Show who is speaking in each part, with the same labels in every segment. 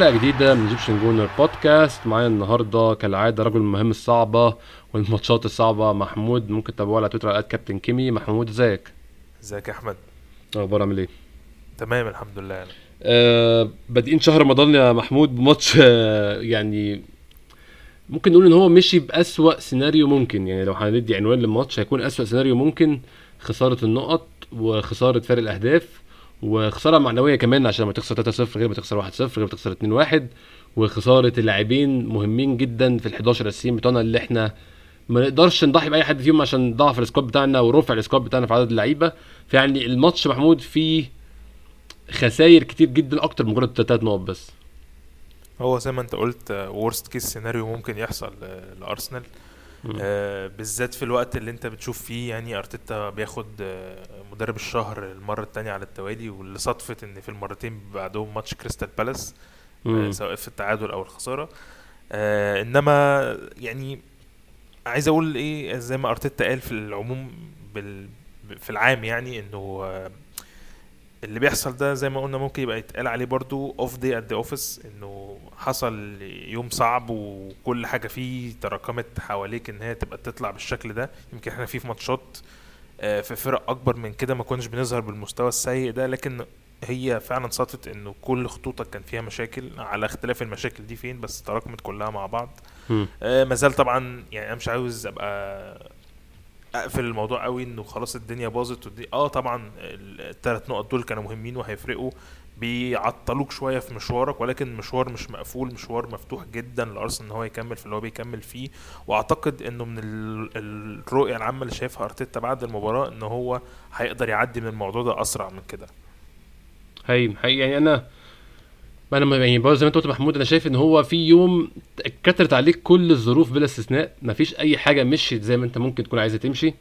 Speaker 1: حلقة جديدة من Egyptian Gooner Podcast معايا النهاردة كالعادة رجل المهام الصعبة وال matchات الصعبة محمود ممكن تتابعوه على تويتر على كابتن كيمي محمود ازيك؟
Speaker 2: ازيك يا أحمد؟
Speaker 1: أخبار عامل إيه؟
Speaker 2: تمام الحمد لله
Speaker 1: آه بادئين شهر رمضان يا محمود بماتش آه يعني ممكن نقول إن هو مشي بأسوأ سيناريو ممكن يعني لو هندي عنوان للماتش هيكون أسوأ سيناريو ممكن خسارة النقط وخسارة فرق الأهداف وخسارة معنوية كمان عشان ما تخسر 3-0 غير ما تخسر 1-0 غير ما تخسر 2-1 وخسارة اللاعبين مهمين جدا في ال 11 اساسيين بتوعنا اللي إحنا ما نقدرش نضحي بأي حد فيهم عشان ضعف ال squad بتاعنا ورفع ال squad بتاعنا في عدد اللعيبة. فيعني الماتش محمود فيه خسائر كتير جدا أكتر من مجرد ثلاث نقط بس.
Speaker 2: هو زي ما أنت قلت worst case scenario ممكن يحصل لأرسنال. آه بالذات في الوقت اللي انت بتشوف فيه يعني أرتيتا بياخد آه مدرب الشهر المرة الثانية على التوالي واللي صادفت إن في المرتين بعدهم ماتش كريستال بالاس آه سواء في التعادل أو الخسارة. آه إنما يعني عايز أقول إيه زي ما أرتيتا قال في العموم بال في العام يعني إنه آه اللي بيحصل ده زي ما قلنا ممكن يبقى يتقال عليه برضو off day at the office إنه حصل يوم صعب وكل حاجة فيه تراكمت حواليك إن هي تبقى تطلع بالشكل ده. يمكن إحنا فيه في matchات في فرق أكبر من كده ما كناش بنظهر بالمستوى السيء ده لكن هي فعلا صدفت إنه كل خطوطك كان فيها مشاكل على اختلاف المشاكل دي فين بس تراكمت كلها مع بعض. آه مازال طبعا يعني أنا مش عاوز أبقى أقفل الموضوع قوي إنه خلاص الدنيا باظت ودي آه طبعا الثلاث نقط دول كانوا مهمين وهيفرقوا. بيعطلوك شوية في مشوارك ولكن مشوار مش مقفول مشوار مفتوح جدا لأرسنال إن هو يكمل في اللي هو بيكمل فيه. وأعتقد إنه من الرؤية العامة اللي شايفها أرتيتا بعد المباراة إن هو هيقدر يعدي من الموضوع ده أسرع من كده.
Speaker 1: هي يعني أنا أنا يعني برضه زي ما أنت قلت محمود أنا شايف إن هو في يوم اتكترت عليك كل الظروف بلا استثناء مفيش أي حاجة مشيت زي ما أنت ممكن تكون عايزة تمشي.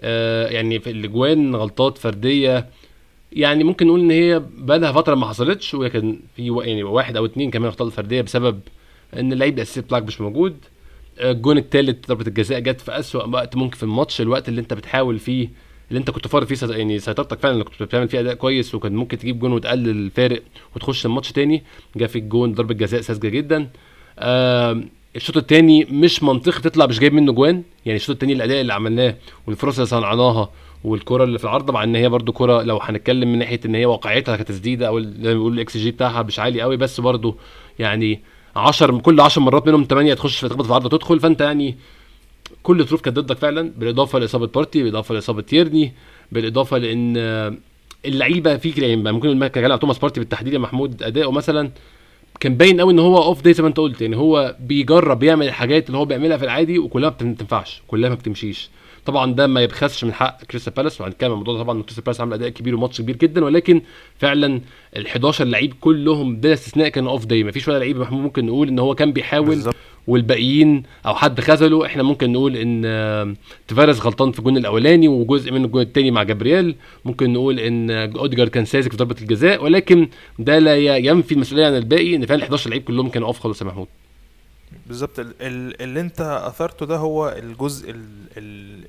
Speaker 1: آه يعني في الإجوان غلطات فردية يعني ممكن نقول إن هي بقالها فترة ما حصلتش ولكن في يعني واحد أو اتنين كمان اخطاء فردية بسبب إن اللعيب الأساسي بتاعك مش موجود. الجون الثالث ضربة الجزاء جت في أسوأ وقت ممكن في الماتش الوقت اللي أنت بتحاول فيه اللي انت كنت فارق فيه يعني سيطرتك فعلا كنت بتعمل فيه أداء كويس وكان ممكن تجيب جون وتقلل الفارق وتخش الماتش تاني جه في الجون ضربة جزاء ساذجة جدا. آه الشوط الثاني مش منطقي تطلع مش جايب منه اجوان. يعني الشوط الثاني الأداء اللي عملناه والفرص اللي صنعناها والكرة اللي في العارضه مع إن هي برده كرة لو هنتكلم من ناحية إن هي واقعيتها كتسديدة أو زي ما بيقولوا الاكس جي بتاعها مش عالي قوي بس برده يعني 10 كل 10 مرات منهم 8 تخش في تخبط في العارضه تدخل فأنت يعني كل الظروف كانت ضدك فعلا بالإضافة لإصابة بارتي بالإضافة لإصابة تيرني بالإضافة لإن اللعيبه فيك يعني ممكن نتكلم على توماس بارتي بالتحديد يا محمود أداؤه مثلا كان باين قوي إن هو off day زي ما أنت قلت. يعني هو بيجرب يعمل الحاجات اللي هو بيعملها في العادي وكلها ما بتنفعش كلها ما بتمشيش. طبعا ده ما يبخسش من حق كريستال بالاس. وهنتكلم عن الموضوع ده طبعا كريستال بالاس عمل أداء كبير وماتش كبير جدا. ولكن فعلا ال 11 لعيب كلهم بلا استثناء كانوا off day ما فيش ولا لعيب محمود ممكن نقول إن هو كان بيحاول بالظبط. والباقيين أو حد خذله إحنا ممكن نقول إن تافاريز غلطان في الجون الأولاني وجزء من الجون الثاني مع جابرييل. ممكن نقول إن أوديجارد كان ساذج في ضربة الجزاء ولكن ده لا ينفي المسؤولية عن الباقي. إن فعلا ال 11 لعيب كلهم كانوا off خالص يا محمود.
Speaker 2: بالظبط. اللي أنت أثرته ده هو الجزء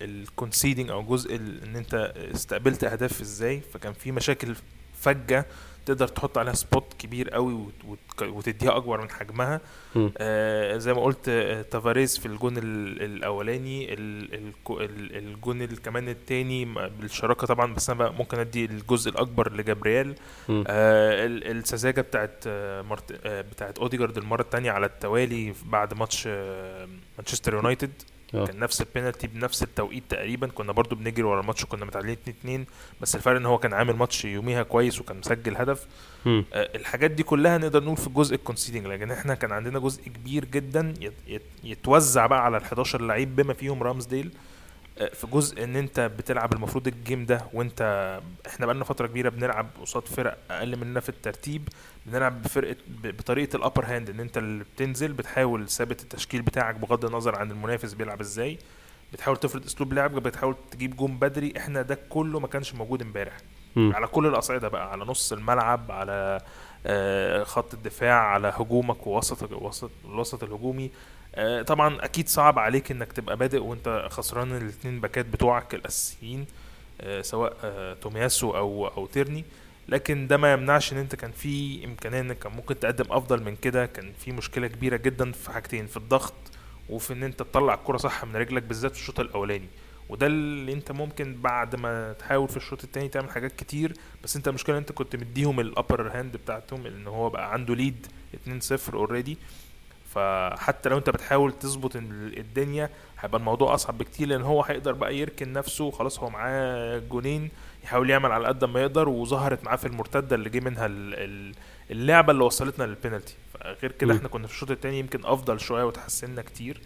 Speaker 2: ال conceding أو جزء إن أنت استقبلت أهداف إزاي. فكان في مشاكل فجة تقدر تحط عليها spot كبير قوي وتديها أكبر من حجمها. آه زي ما قلت آه تافاريز في الجون الأولاني الجون كمان الثاني بالشراكة طبعا بس أنا ممكن أدي الجزء الأكبر لجابرييل. آه السذاجة بتاعت آه بتاعت أوديجارد المرة الثانية على التوالي بعد ماتش آه مانشستر يونايتد. أوه. كان نفس البينالتي بنفس التوقيت تقريبا. كنا برضو بنجري ورا الماتش كنا متعادلين 2 2 بس الفرق إن هو كان عامل ماتش يوميها كويس وكان مسجل هدف. آه الحاجات دي كلها نقدر نقول في الجزء ال conceding لكن إحنا كان عندنا جزء كبير جدا يت يت يتوزع بقى على ال 11 لعيب بما فيهم رامزديل آه في جزء إن أنت بتلعب المفروض ال game ده وأنت إحنا بقالنا فترة كبيرة بنلعب قصاد فرق أقل مننا في الترتيب بنلعب بفرقة بطريقة ال upper hand إن أنت اللي بتنزل بتحاول ثابت التشكيل بتاعك بغض النظر عن المنافس بيلعب إزاي بتحاول تفرض أسلوب لعب بتحاول تجيب جون بدري إحنا ده كله ما كانش موجود إمبارح. على كل الأصعدة بقى على نص الملعب على آه خط الدفاع على هجومك ووسط وسط الوسط الهجومي. طبعا أكيد صعب عليك إنك تبقى بادئ وأنت خسران الاثنين باكات بتوعك الأساسيين آه سواء تومياسو أو أو تيرني. لكن ده ما يمنعش إن أنت كان في إمكانية إنك كان ممكن تقدم أفضل من كده. كان في مشكلة كبيرة جدا في حاجتين في الضغط وفي إن أنت تطلع الكرة صح من رجلك بالذات في الشوط الأولاني. وده اللي أنت ممكن بعد ما تحاول في الشوط التاني تعمل حاجات كتير. بس أنت المشكلة أنت كنت مديهم ال upper hand بتاعتهم إن هو بقى عنده lead 2-0 already فحتى لو انت بتحاول تظبط الدنيا هيبقى الموضوع أصعب بكتير لأن هو هيقدر بقى يركن نفسه خلاص هو معاه جونين يحاول يعمل على قد ما يقدر وظهرت معاه في المرتدة اللي جه منها اللعبة اللي وصلتنا للبينالتي غير كده إحنا كنا في الشوط الثاني يمكن أفضل شوية وتحسنا كتير.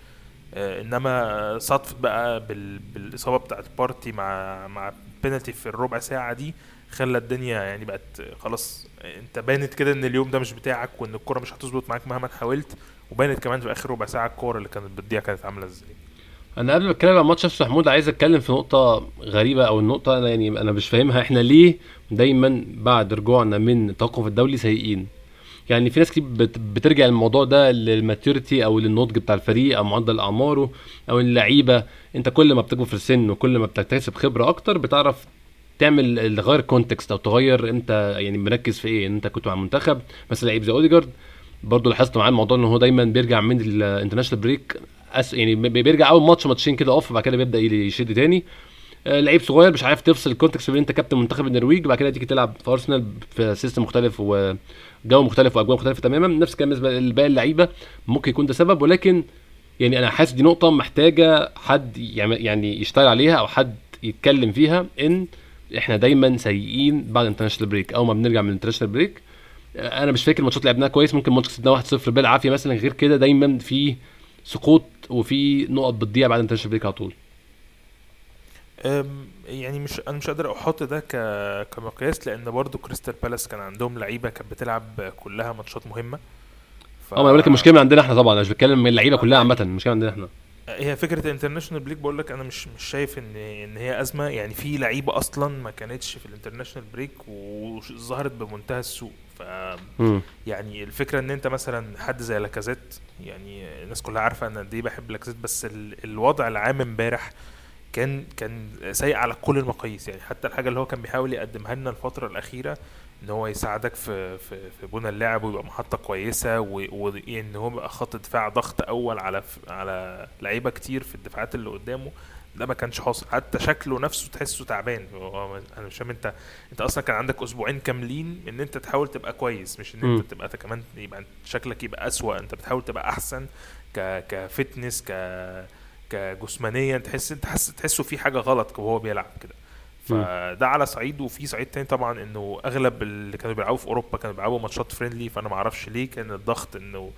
Speaker 2: آه إنما صدفت بقى بال... بالإصابة بتاعت بارتي مع مع بينالتي في الربع ساعة دي خلى الدنيا يعني بقت خلاص انت بانت كده إن اليوم ده مش بتاعك وإن الكرة مش هتظبط معاك مهما حاولت. وبانت كمان في آخر ربع ساعة الكوره اللي كانت بتضيع كانت عاملة إزاي؟
Speaker 1: أنا قبل ما أتكلم عن ماتش نفسه محمود عايز أتكلم في نقطة غريبة أو النقطة أنا يعني أنا مش فاهمها. إحنا ليه دايما بعد رجوعنا من التوقف الدولي سيئين؟ يعني في ناس كتير بترجع الموضوع ده لل maturity أو للنضج بتاع الفريق أو معدل أعماره أو اللعيبة. أنت كل ما بتكبر في السن وكل ما بتكتسب خبرة أكتر بتعرف تعمل تغير ال context أو تغير أنت يعني مركز في إيه. أنت كنت مع المنتخب مثلا لعيب زي أوديجارد برضه لاحظت معاه الموضوع إن هو دايما بيرجع من ال international break أس يعني بيرجع أول ماتش ماتشين كده off بعد كده بيبدأ يشد تاني. آه، لعيب صغير مش عارف تفصل ال context بين أنت كابتن منتخب النرويج بعد كده تيجي تلعب في ارسنال في system مختلف وجو مختلف وأجواء مختلفة تماما. نفس الكلام بالنسبة لباقي اللعيبة ممكن يكون ده سبب. ولكن يعني أنا حاسس دي نقطة محتاجة حد يعني يشتغل عليها أو حد يتكلم فيها إن إحنا دايما سيئين بعد ال international break اول ما بنرجع من ال international break أنا مش فاكر ماتشات لعبناها كويس ممكن ماتش كسبناه 1-0 بالعافية مثلا غير كده دايما في سقوط وفي نقط بتضيع بعد ال international break على طول.
Speaker 2: يعني مش أنا مش قادر أحط ده ك... كمقياس لأن برضو كريستال بالاس كان عندهم لعيبة كانت بتلعب كلها ماتشات مهمة.
Speaker 1: ف... آه ما بقول لك المشكلة من عندنا إحنا طبعا أنا مش بتكلم من اللعيبة كلها عامة المشكلة عندنا إحنا.
Speaker 2: هي فكرة ال international break بقول لك أنا مش مش شايف إن إن هي أزمة. يعني في لعيبة أصلا ما كانتش في ال international break وظهرت بمنتهى السوء. ف يعني الفكرة إن أنت مثلا حد زي لاكازيت يعني الناس كلها عارفة إن قد إيه بحب لاكازيت بس الوضع العام امبارح كان كان سيء على كل المقاييس. يعني حتى الحاجة اللي هو كان بيحاول يقدمها لنا الفترة الأخيرة إن هو يساعدك في في في بنى اللعب ويبقى محطة كويسة وان هو يبقى خط دفاع ضغط أول على على لعيبة كتير في الدفاعات اللي قدامه. ده ما كانش حاصل. حتى شكله نفسه تحسه تعبان. أنا مش فاهم انت أنت أصلا كان عندك أسبوعين كاملين إن أنت تحاول تبقى كويس مش إن أنت تبقى كمان يبقى شكلك يبقى أسوأ. أنت بتحاول تبقى أحسن ك ك fitness ك كجسمانيا. تحس أنت تحس تحسه في حاجة غلط وهو بيلعب كده. فده على صعيد وفي صعيد تاني طبعا إنه أغلب اللي كانوا بيلعبوا في أوروبا كانوا بيلعبوا ماتشات friendly فأنا ما أعرفش ليه كان الضغط إنه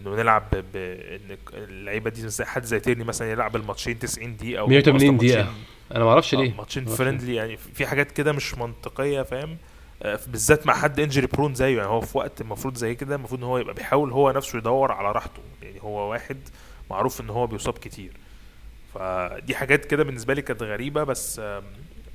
Speaker 2: انه نلعب ب... إن اللعيبة دي زي حد زي تيرني مثلا يلعب الماتشين 90 دقيقة
Speaker 1: أو 180 دقيقة. أنا ما أعرفش ليه.
Speaker 2: ماتشين friendly يعني في حاجات كده مش منطقية فاهم؟ آه، بالذات مع حد injury prone زيه. يعني هو في وقت المفروض زي كده المفروض إن هو يبقى بيحاول هو نفسه يدور على راحته. يعني هو واحد معروف إن هو بيصاب كتير. فدي حاجات كده بالنسبة لي كانت غريبة بس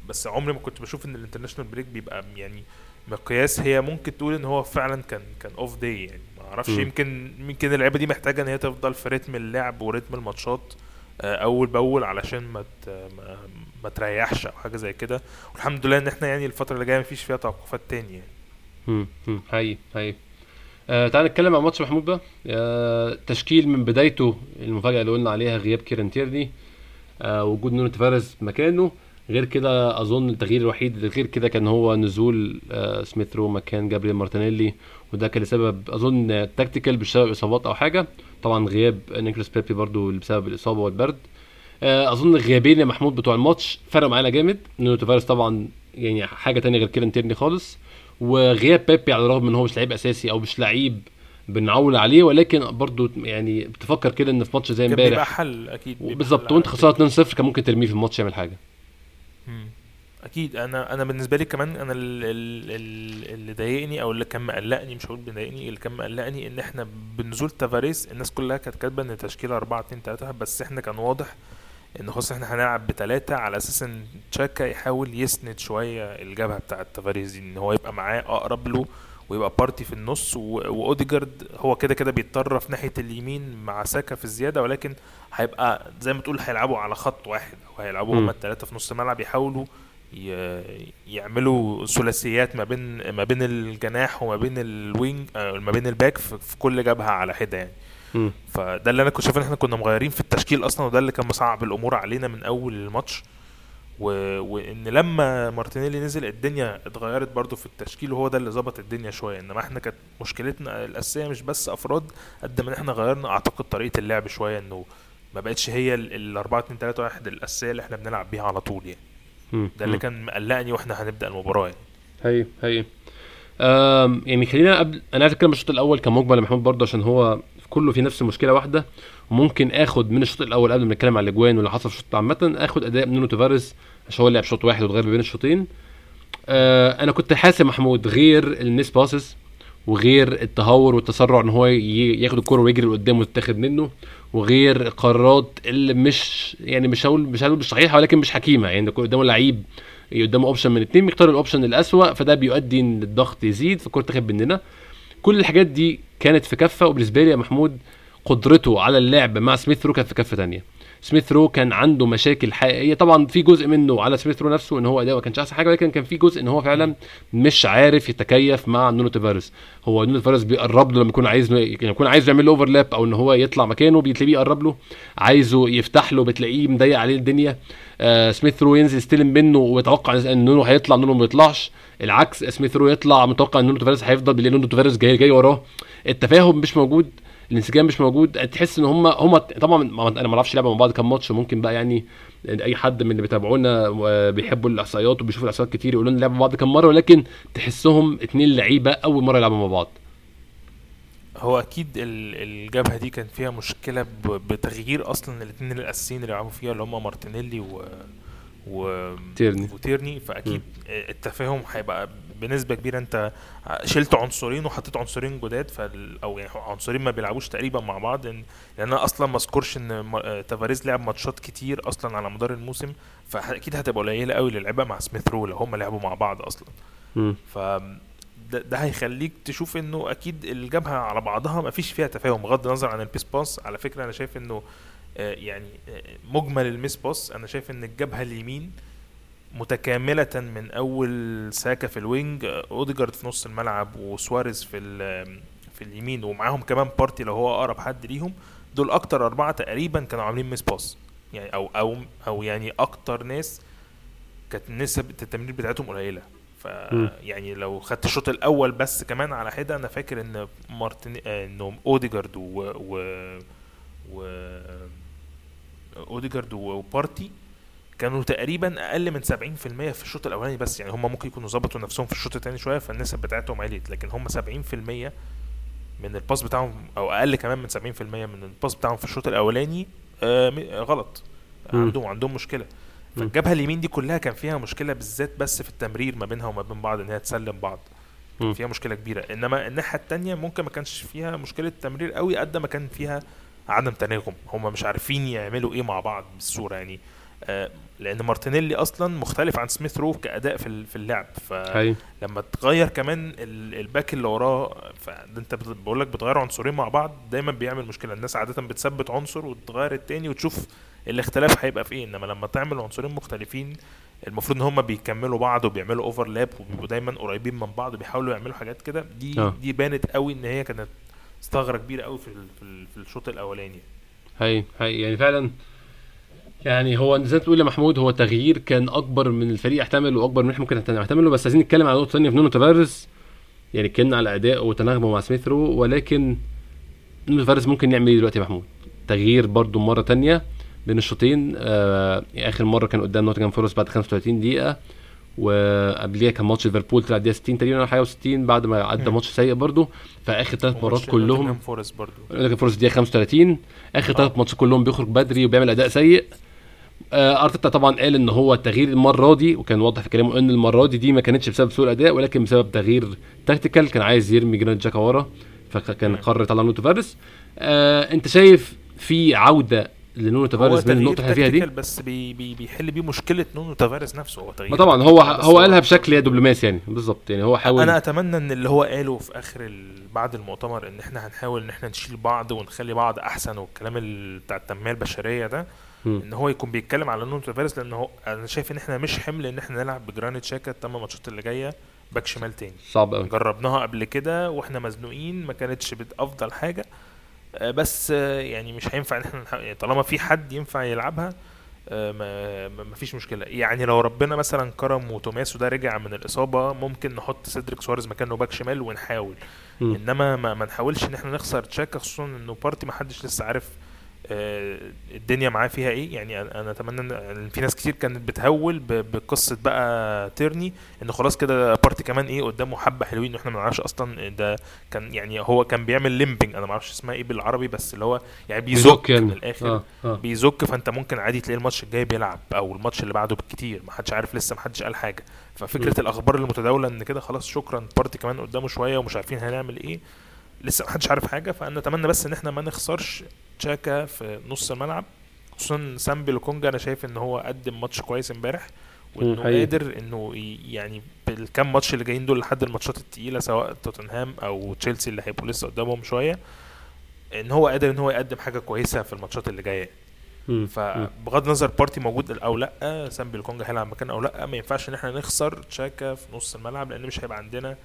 Speaker 2: بس عمري ما كنت بشوف إن ال international break بيبقى يعني مقياس. هي ممكن تقول إن هو فعلا كان كان off day يعني. أعرفش يمكن يمكن اللعيبه دي محتاجة إن هي تفضل في رتم اللعب ورتم الماتشات آه، أول بأول علشان ما ما, ما تريحش أو حاجة زي كده. والحمد لله إن إحنا يعني الفترة اللي جاية مفيش فيها توقفات تاني يعني.
Speaker 1: امم هاي هاي آه تعال نتكلم عن ماتش محمود بقى. آه تشكيل من بدايته المفاجأة اللي قلنا عليها غياب كيرن تيرني. آه وجود نونو تفارز مكانه. غير كده أظن التغيير الوحيد غير كده كان هو نزول آه سميث رو مكان جابريل مارتينيلي. وده كان لسبب أظن tactical بسبب إصابات أو حاجة. طبعا غياب نيكلاس بيبي برضو بسبب الإصابة والبرد. آه أظن الغيابين يا محمود بتوع الماتش فرقوا معانا جامد. نونو تفارس طبعا يعني حاجة تانية غير كيرن تيرني خالص. وغياب بيبي على الرغم إن هو مش لعيب أساسي أو مش لعيب بنعول عليه ولكن برضو يعني بتفكر كده إن في ماتش زي امبارح.
Speaker 2: بيبقى حل أكيد
Speaker 1: بالظبط وأنت خسران 2-0 كان ممكن ترميه في الماتش يعمل حاجة.
Speaker 2: أكيد. أنا أنا بالنسبة لي كمان أنا اللي ضايقني أو اللي كان مقلقني مش هقول بيضايقني اللي كان مقلقني إن إحنا بنزول تافاريس الناس كلها كانت كاتبة إن تشكيلة 4 2 3 بس إحنا كان واضح إن خلاص إحنا هنلعب بثلاثه على أساس إن تشاكا يحاول يسند شوية الجبهة بتاعة تافاريز إن هو يبقى معاه أقرب له ويبقى بارتي في النص واوديجارد هو كده كده بيتطرف ناحية اليمين مع ساكا في الزيادة ولكن هيبقى زي ما تقول هيلعبوا على خط واحد أو هيلعبوا هما الثلاثه في نص الملعب يحاولوا يعملوا ثلاثيات ما بين ما بين الجناح وما بين ال wing آه، ما بين ال back في كل جبهة على حدة يعني
Speaker 1: مم.
Speaker 2: فده اللي أنا كنت شايف إن إحنا كنا مغيرين في التشكيل أصلا وده اللي كان مصعب الأمور علينا من أول الماتش و... وإن لما مارتينيلي نزل الدنيا اتغيرت برضو في التشكيل وهو ده اللي ظبط الدنيا شوية إنما إحنا كانت مشكلتنا الأساسية مش بس أفراد قد ما إحنا غيرنا أعتقد طريقة اللعب شوية إنه ما بقتش هي ال 4 2 3 1 الأساسية اللي إحنا بنلعب بيها على طول يعني. ده اللي. كان مقلقني وإحنا هنبدأ المباراة يعني.
Speaker 1: هي هي. أم يعني خلينا قبل أنا عايز أتكلم الشوط الأول كمجمل يا محمود برضه عشان هو كله في نفس المشكلة واحدة. وممكن آخد من الشوط الأول قبل ما نتكلم على الأجوان واللي حصل في الشوط عامة آخد أداء نونو تافاريز عشان هو اللي لعب شوط واحد واتغير ما بين الشوطين. أه أنا كنت حاسس محمود غير ال miss passes. وغير التهور والتسرع ان هو ياخد الكرة ويجري لقدام وتتاخد منه وغير القرارات اللي مش يعني مش هقول مش هقول مش صحيحة ولكن مش حكيمة. يعني قدامه لعيب قدامه option من اتنين بيختار ال option الأسوأ فده بيؤدي إن الضغط يزيد فالكرة تاخد مننا. كل الحاجات دي كانت في كفة وبالنسبة لي يا محمود قدرته على اللعب مع سميث رو كانت في كفة تانية. سميث رو كان عنده مشاكل حقيقية. طبعا في جزء منه على سميث رو نفسه إن هو اداؤه كانش أحسن حاجة ولكن كان في جزء إن هو فعلا مش عارف يتكيف مع نونو تافاريز هو نونو تافاريز بيقرب له لما يكون عايز يعني يكون عايز يعمل له overlap أو إن هو يطلع مكانه بتلاقيه يقرب له. عايزه يفتح له بتلاقيه مضيق عليه الدنيا. آه سميث رو ينزل يستلم منه ويتوقع إن نونو هيطلع نونو ما يطلعش. العكس سميث رو يطلع متوقع إن نونو تافاريز هيفضل بيلاقي نونو تافاريز جاي جاي وراه. التفاهم مش موجود. الانسجام مش موجود تحس إن هم هم طبعا أنا ما أعرفش لعبوا مع بعض كام ماتش ممكن بقى يعني أي حد من اللي بيتابعونا وبيحبوا الإحصائيات وبيشوفوا الإحصائيات كتير يقولوا لنا لعبوا مع بعض كام مرة ولكن تحسهم اتنين لعيبة أول مرة يلعبوا مع بعض.
Speaker 2: هو أكيد ال- الجبهة دي كان فيها مشكلة بتغيير أصلا الاثنين الأساسيين اللي لعبوا فيها اللي هم مارتينيلي و و
Speaker 1: تيرني.
Speaker 2: وتيرني فأكيد التفاهم هيبقى بنسبة كبيرة أنت شلت عنصرين وحطيت عنصرين جداد فال أو يعني عنصرين ما بيلعبوش تقريبا مع بعض لأن لأن أنا أصلا ما أذكرش إن تافاريز لعب ماتشات كتير أصلا على مدار الموسم فأكيد هتبقى قليلة قوي اللي لعبها مع سميث رو لو هم لعبوا مع بعض أصلا
Speaker 1: مم.
Speaker 2: ف ده, ده هيخليك تشوف إنه أكيد الجبهه على بعضها ما فيش فيها تفاهم بغض النظر عن ال miss pass على فكرة أنا شايف إنه يعني آه، مجمل ال miss pass أنا شايف إن الجبهة اليمين متكاملة من أول ساكا في ال wing آه، أوديجارد في نص الملعب وسواريز في في اليمين ومعاهم كمان بارتي لو هو أقرب حد ليهم. دول أكتر أربعة تقريبا كانوا عاملين miss pass يعني أو أو أو يعني أكتر ناس كانت نسب التمرير بتاعتهم قليلة. ف. يعني لو خدت الشوط الأول بس كمان على حدة أنا فاكر إن مارتن آه، انه أوديجارد و و و أوديجارد وبارتي كانوا تقريبا أقل من 70% في الشوط الأولاني بس يعني هم ممكن يكونوا ظبطوا نفسهم في الشوط الثاني شوية فالنسب بتاعتهم عليت لكن هم 70% من الباس بتاعهم أو أقل كمان من 70% من الباس بتاعهم في الشوط الأولاني آه آه، غلط. عندهم عندهم
Speaker 1: مشكلة.
Speaker 2: فالجبهه اليمين دي كلها كان فيها مشكلة بالذات بس في التمرير ما بينها وما بين بعض إن هي تسلم بعض. كان فيها مشكلة كبيرة إنما الناحية التانية ممكن ما كانش فيها مشكلة تمرير قوي قد ما كان فيها عدم تناغم. هم مش عارفين يعملوا إيه مع بعض بالصورة يعني. آه لأن مارتينيلي أصلا مختلف عن سميث رو كأداء في في اللعب.
Speaker 1: فهي
Speaker 2: لما تغير كمان ال- الباك اللي وراه فانت بقول لك بتغير عنصرين مع بعض دايما بيعمل مشكلة. الناس عادة بتثبت عنصر وتغير التاني وتشوف الاختلاف هيبقى في إيه. إنما لما تعمل عنصرين مختلفين المفروض إن هم بيكملوا بعض وبيعملوا overlap وبيبقوا دايما قريبين من بعض بيحاولوا يعملوا حاجات كده دي
Speaker 1: آه.
Speaker 2: دي بانت قوي إن هي كانت ثغره كبيره قوي في في, ال- في الشوط الأولاني.
Speaker 1: هي هي يعني فعلا يعني هو زي ما تقول يا محمود هو تغيير كان أكبر من الفريق يحتمل وأكبر من إحنا ممكن نحتمله بس عايزين نتكلم على نقطة ثانية في نونو تافاريز يعني اتكلمنا على اداءه وتناغمه مع سميث رو ولكن نونو تافاريز ممكن نعمل إيه دلوقتي يا محمود؟ تغيير برضو مرة تانية بين الشوطين. آه آخر مرة كان قدام نوتنجهام فورست بعد 35 دقيقة. وقبليها كان ماتش ليفربول طلع الدقيقه 60 تقريبا حاجة و60 بعد ما عدى. ماتش سيء برضو. فآخر ثلاث مرات
Speaker 2: ليفربول
Speaker 1: لكن فورست دقيقه 35 آخر ثلاث ماتشات كلهم بيخرج بدري وبيعمل أداء سيء. آه، أرتيتا طبعا قال إن هو التغيير المرة دي وكان واضح في كلامه إن المرة دي دي ما كانتش بسبب سوء الأداء ولكن بسبب تغيير tactical كان عايز يرمي جرانيت شاكا ورا فكان. قرر يطلع نونو تافاريز آه أنت شايف في عودة لنونو
Speaker 2: هو
Speaker 1: تافاريز من النقطه اللي فيها دي
Speaker 2: بس بي بي بيحل بيه مشكلة نونو تافاريس نفسه. هو تغيير
Speaker 1: طبعا هو هو قالها بشكل دبلوماسي يعني. بالظبط يعني هو حاول
Speaker 2: أنا أتمنى إن اللي هو قاله في آخر. بعد المؤتمر إن إحنا هنحاول إن إحنا نشيل بعض ونخلي بعض أحسن والكلام ال... بتاع التنمية البشرية ده.
Speaker 1: مم.
Speaker 2: إن هو يكون بيتكلم على نونو تافاريز لأن هو أنا شايف إن إحنا مش حمل إن إحنا نلعب بجرانيت شاكا الثمان ماتشات اللي جاية باك شمال تاني.
Speaker 1: صعب قوي
Speaker 2: جربناها قبل كده وإحنا مزنوقين ما كانتش افضل حاجة. بس آه، يعني مش هينفع إن إحنا يعني طالما في حد ينفع يلعبها آه، ما فيش مشكلة يعني لو ربنا مثلا كرم وتومياسو ده رجع من الإصابة ممكن نحط سيدريك سواريز مكانه باك شمال ونحاول
Speaker 1: مم.
Speaker 2: إنما ما, ما نحاولش إن إحنا نخسر شاكا خصوصا إنه بارتي ما حدش لسه عارف آه، الدنيا معاه فيها إيه؟ يعني أنا أتمنى ان إن في ناس كتير كانت بتهول بقصة بقى تيرني انه خلاص كده بارتي كمان إيه قدامه حبة حلوين وإحنا ما نعرفش أصلا ده كان يعني هو كان بيعمل limping أنا ما أعرفش اسمها إيه بالعربي بس اللي هو يعني بيزك
Speaker 1: يعني.
Speaker 2: من الآخر.
Speaker 1: آه آه.
Speaker 2: بيزك فأنت ممكن عادي تلاقي الماتش الجاي بيلعب أو الماتش اللي بعده بالكتير ما حدش عارف لسه ما حدش قال حاجة. ففكرة
Speaker 1: م.
Speaker 2: الأخبار المتداولة إن كده خلاص شكرا بارتي كمان قدامه شوية ومش عارفين هنعمل إيه. لسه ما حدش عارف حاجة فانا اتمنى بس إن إحنا ما نخسرش تشاكا في نص الملعب خصوصا سامبي لوكونجا أنا شايف إن هو قدم ماتش كويس إمبارح
Speaker 1: وإنه.
Speaker 2: قادر إنه يعني بالكام ماتش اللي جايين دول لحد الماتشات التقيلة سواء توتنهام أو تشيلسي اللي هيبقوا لسه قدامهم شوية إن هو قادر إن هو يقدم حاجة كويسة في الماتشات اللي
Speaker 1: جاية.
Speaker 2: فبغض النظر بارتي موجود أو لأ سامبي لوكونجا هيلعب مكان أو لأ ما ينفعش إن إحنا نخسر شاكا في نص الملعب لأن مش هيبقى عندنا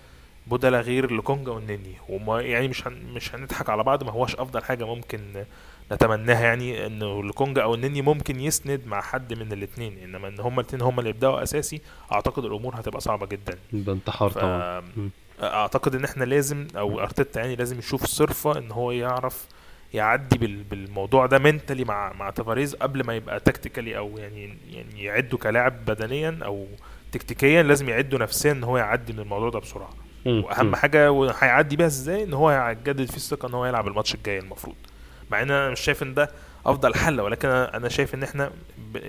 Speaker 2: بدايل غير لوكونجا والنني وما يعني مش هن مش هنضحك على بعض ما هوش أفضل حاجة ممكن نتمناها يعني انه لوكونجا أو النني ممكن يسند مع حد من الاثنين إنما إن هما الاثنين هما اللي يبدأوا أساسي أعتقد الأمور هتبقى صعبة جدا
Speaker 1: ده انتحار
Speaker 2: ف...
Speaker 1: طبعا.
Speaker 2: أعتقد إن إحنا لازم أو أرتيتا يعني لازم يشوف صرفة إن هو يعرف يعدي بال- بالموضوع ده منتلي مع مع تافاريز قبل ما يبقى تكتيكالي أو يعني يعني يعده كلاعب بدنيا أو تكتيكيا لازم يعده نفسيا إن هو يعدي من الموضوع ده بسرعة.
Speaker 1: وأهم.
Speaker 2: حاجة وهيعدي بيها إزاي إن هو هيجدد فيه الثقة إن هو يلعب الماتش الجاي المفروض مع إن أنا مش شايف إن ده أفضل حل ولكن أنا أنا شايف إن إحنا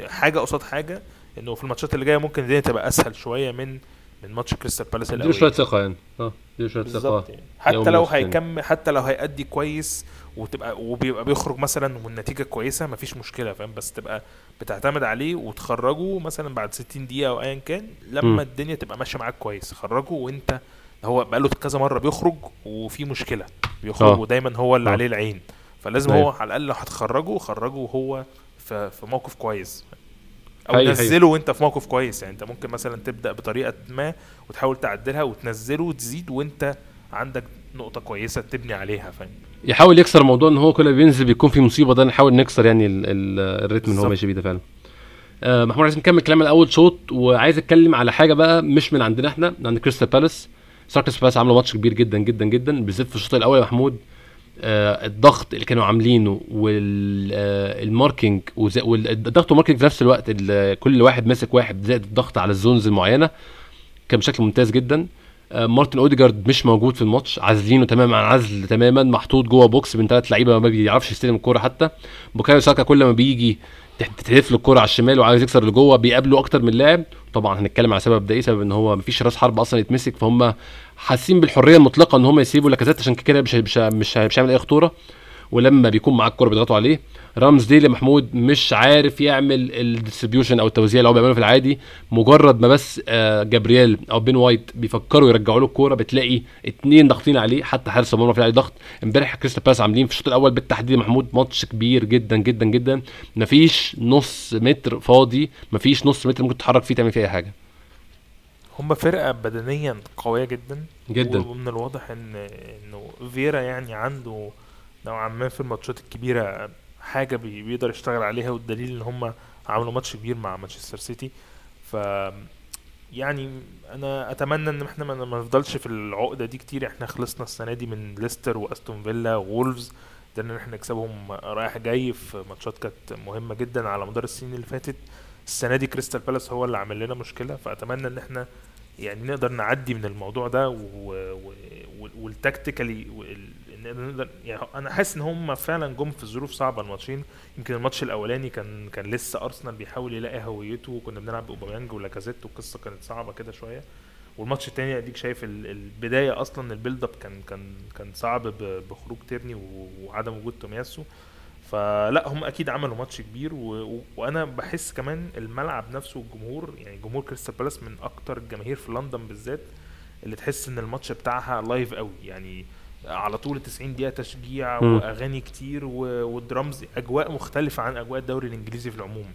Speaker 2: حاجة قصاد حاجة إنه في الماتشات اللي جاية ممكن الدنيا تبقى أسهل شوية من من ماتش كريستال بالاس الأول
Speaker 1: شوية ثقة يعني آه اديله شوية
Speaker 2: بالظبط
Speaker 1: ثقه
Speaker 2: يعني. حتى لو. هيكمل حتى لو هيأدي كويس وتبقى وبيبقى بيخرج مثلا والنتيجة كويسة مفيش مشكلة فاهم بس تبقى بتعتمد عليه وتخرجه مثلا بعد 60 دقيقة أو ايا كان. لما الدنيا تبقى ماشية معاك كويس خرجه وأنت هو بقاله كذا مرة بيخرج وفي مشكلة بيخرج
Speaker 1: آه.
Speaker 2: ودايما هو اللي
Speaker 1: آه.
Speaker 2: عليه العين فلازم
Speaker 1: أيوة.
Speaker 2: هو على الأقل لو هتخرجه خرجه وهو في في موقف كويس أو
Speaker 1: حقيقي-
Speaker 2: نزله وأنت في موقف كويس يعني أنت ممكن مثلا تبدأ بطريقة ما وتحاول تعدلها وتنزله وتزيد وأنت عندك نقطة كويسة تبني عليها فاهم
Speaker 1: يحاول يكسر موضوع إن هو كل ما بينزل بيكون في مصيبة ده نحاول نكسر يعني ال- ال- الريتم اللي هو. ماشي بيه ده فعلا آه محمود عايزين نكمل كلام الأول شوط وعايز أتكلم على حاجة بقى مش من عندنا إحنا من عند كريستال بالاس كريستال بالاس عملوا ماتش كبير جدا جدا جدا بالذات في الشوط الأول يا محمود. آه الضغط اللي كانوا عاملينه وال marking والضغط وال marking في نفس الوقت ال- كل واحد ماسك واحد زائد الضغط على ال zones المعينة كان بشكل ممتاز جدا. آه، مارتن أوديجارد مش موجود في الماتش عازلينه تماما عن عزل تماما محطوط جوه box بين ثلاث لعيبة ما بيعرفش يستلم الكورة حتى. بوكايو ساكا كل ما بيجي تحت- تتهف له الكوره على الشمال وعايز يكسر اللي جوه بيقابله أكتر من لاعب. طبعا هنتكلم على سبب ده إيه؟ سبب إن هو مفيش راس حرب أصلا يتمسك فهم حاسين بالحرية المطلقة إن هم يسيبوا لاكازيت عشان كده مش مش مش هيعمل أي خطورة. ولما بيكون معاه الكوره بيضغطوا عليه. رامزديل يا محمود مش عارف يعمل ال distribution أو التوزيع اللي هو بيعمله في العادي. مجرد ما بس آه، جابرييل أو بن وايت بيفكروا يرجعوا له الكورة بتلاقي اتنين ضاغطين عليه حتى حارس المرمى في عليه ضغط. امبارح كريستال بالاس عاملين في الشوط الأول بالتحديد محمود ماتش كبير جدا جدا جدا. مفيش نص متر فاضي مفيش نص متر ممكن تتحرك فيه تعمل فيه أي حاجة.
Speaker 2: هم فرقة بدنيا قوية جدا.
Speaker 1: جدا.
Speaker 2: ومن الواضح ان إنه فيرا يعني عنده نوعا ما في الماتشات الكبيرة حاجة بي- بيقدر يشتغل عليها والدليل إن هم عملوا ماتش كبير مع مانشستر سيتي. ف يعني أنا أتمنى إن إحنا ما نفضلش في العقدة دي كتير. إحنا خلصنا السنة دي من ليستر وأستون فيلا وولفز. قدرنا إن إحنا نكسبهم رايح جاي في ماتشات كانت مهمة جدا على مدار السنين اللي فاتت. السنة دي كريستال بالاس هو اللي عامل لنا مشكلة. فأتمنى إن إحنا يعني نقدر نعدي من الموضوع ده. و tactically نقدر يعني أنا حاسس إن هم فعلا جم في ظروف صعبة الماتشين. يمكن الماتش الأولاني كان كان لسه أرسنال بيحاول يلاقي هويته وكنا بنلعب بأوباميانج ولاكازيت والقصة كانت صعبة كده شوية. والماتش التاني أديك شايف ال- البداية أصلا ال build up كان كان كان صعب بخروج تيرني وعدم وجود تومياسو. فلا هم أكيد عملوا ماتش كبير. و... وأنا بحس كمان الملعب نفسه والجمهور يعني جمهور كريستال بالاس من أكتر الجماهير في لندن بالذات اللي تحس إن الماتش بتاعها live قوي. يعني على طول 90 دقيقة تشجيع. وأغاني كتير والدرامز أجواء مختلفة عن أجواء الدوري الإنجليزي في العموم.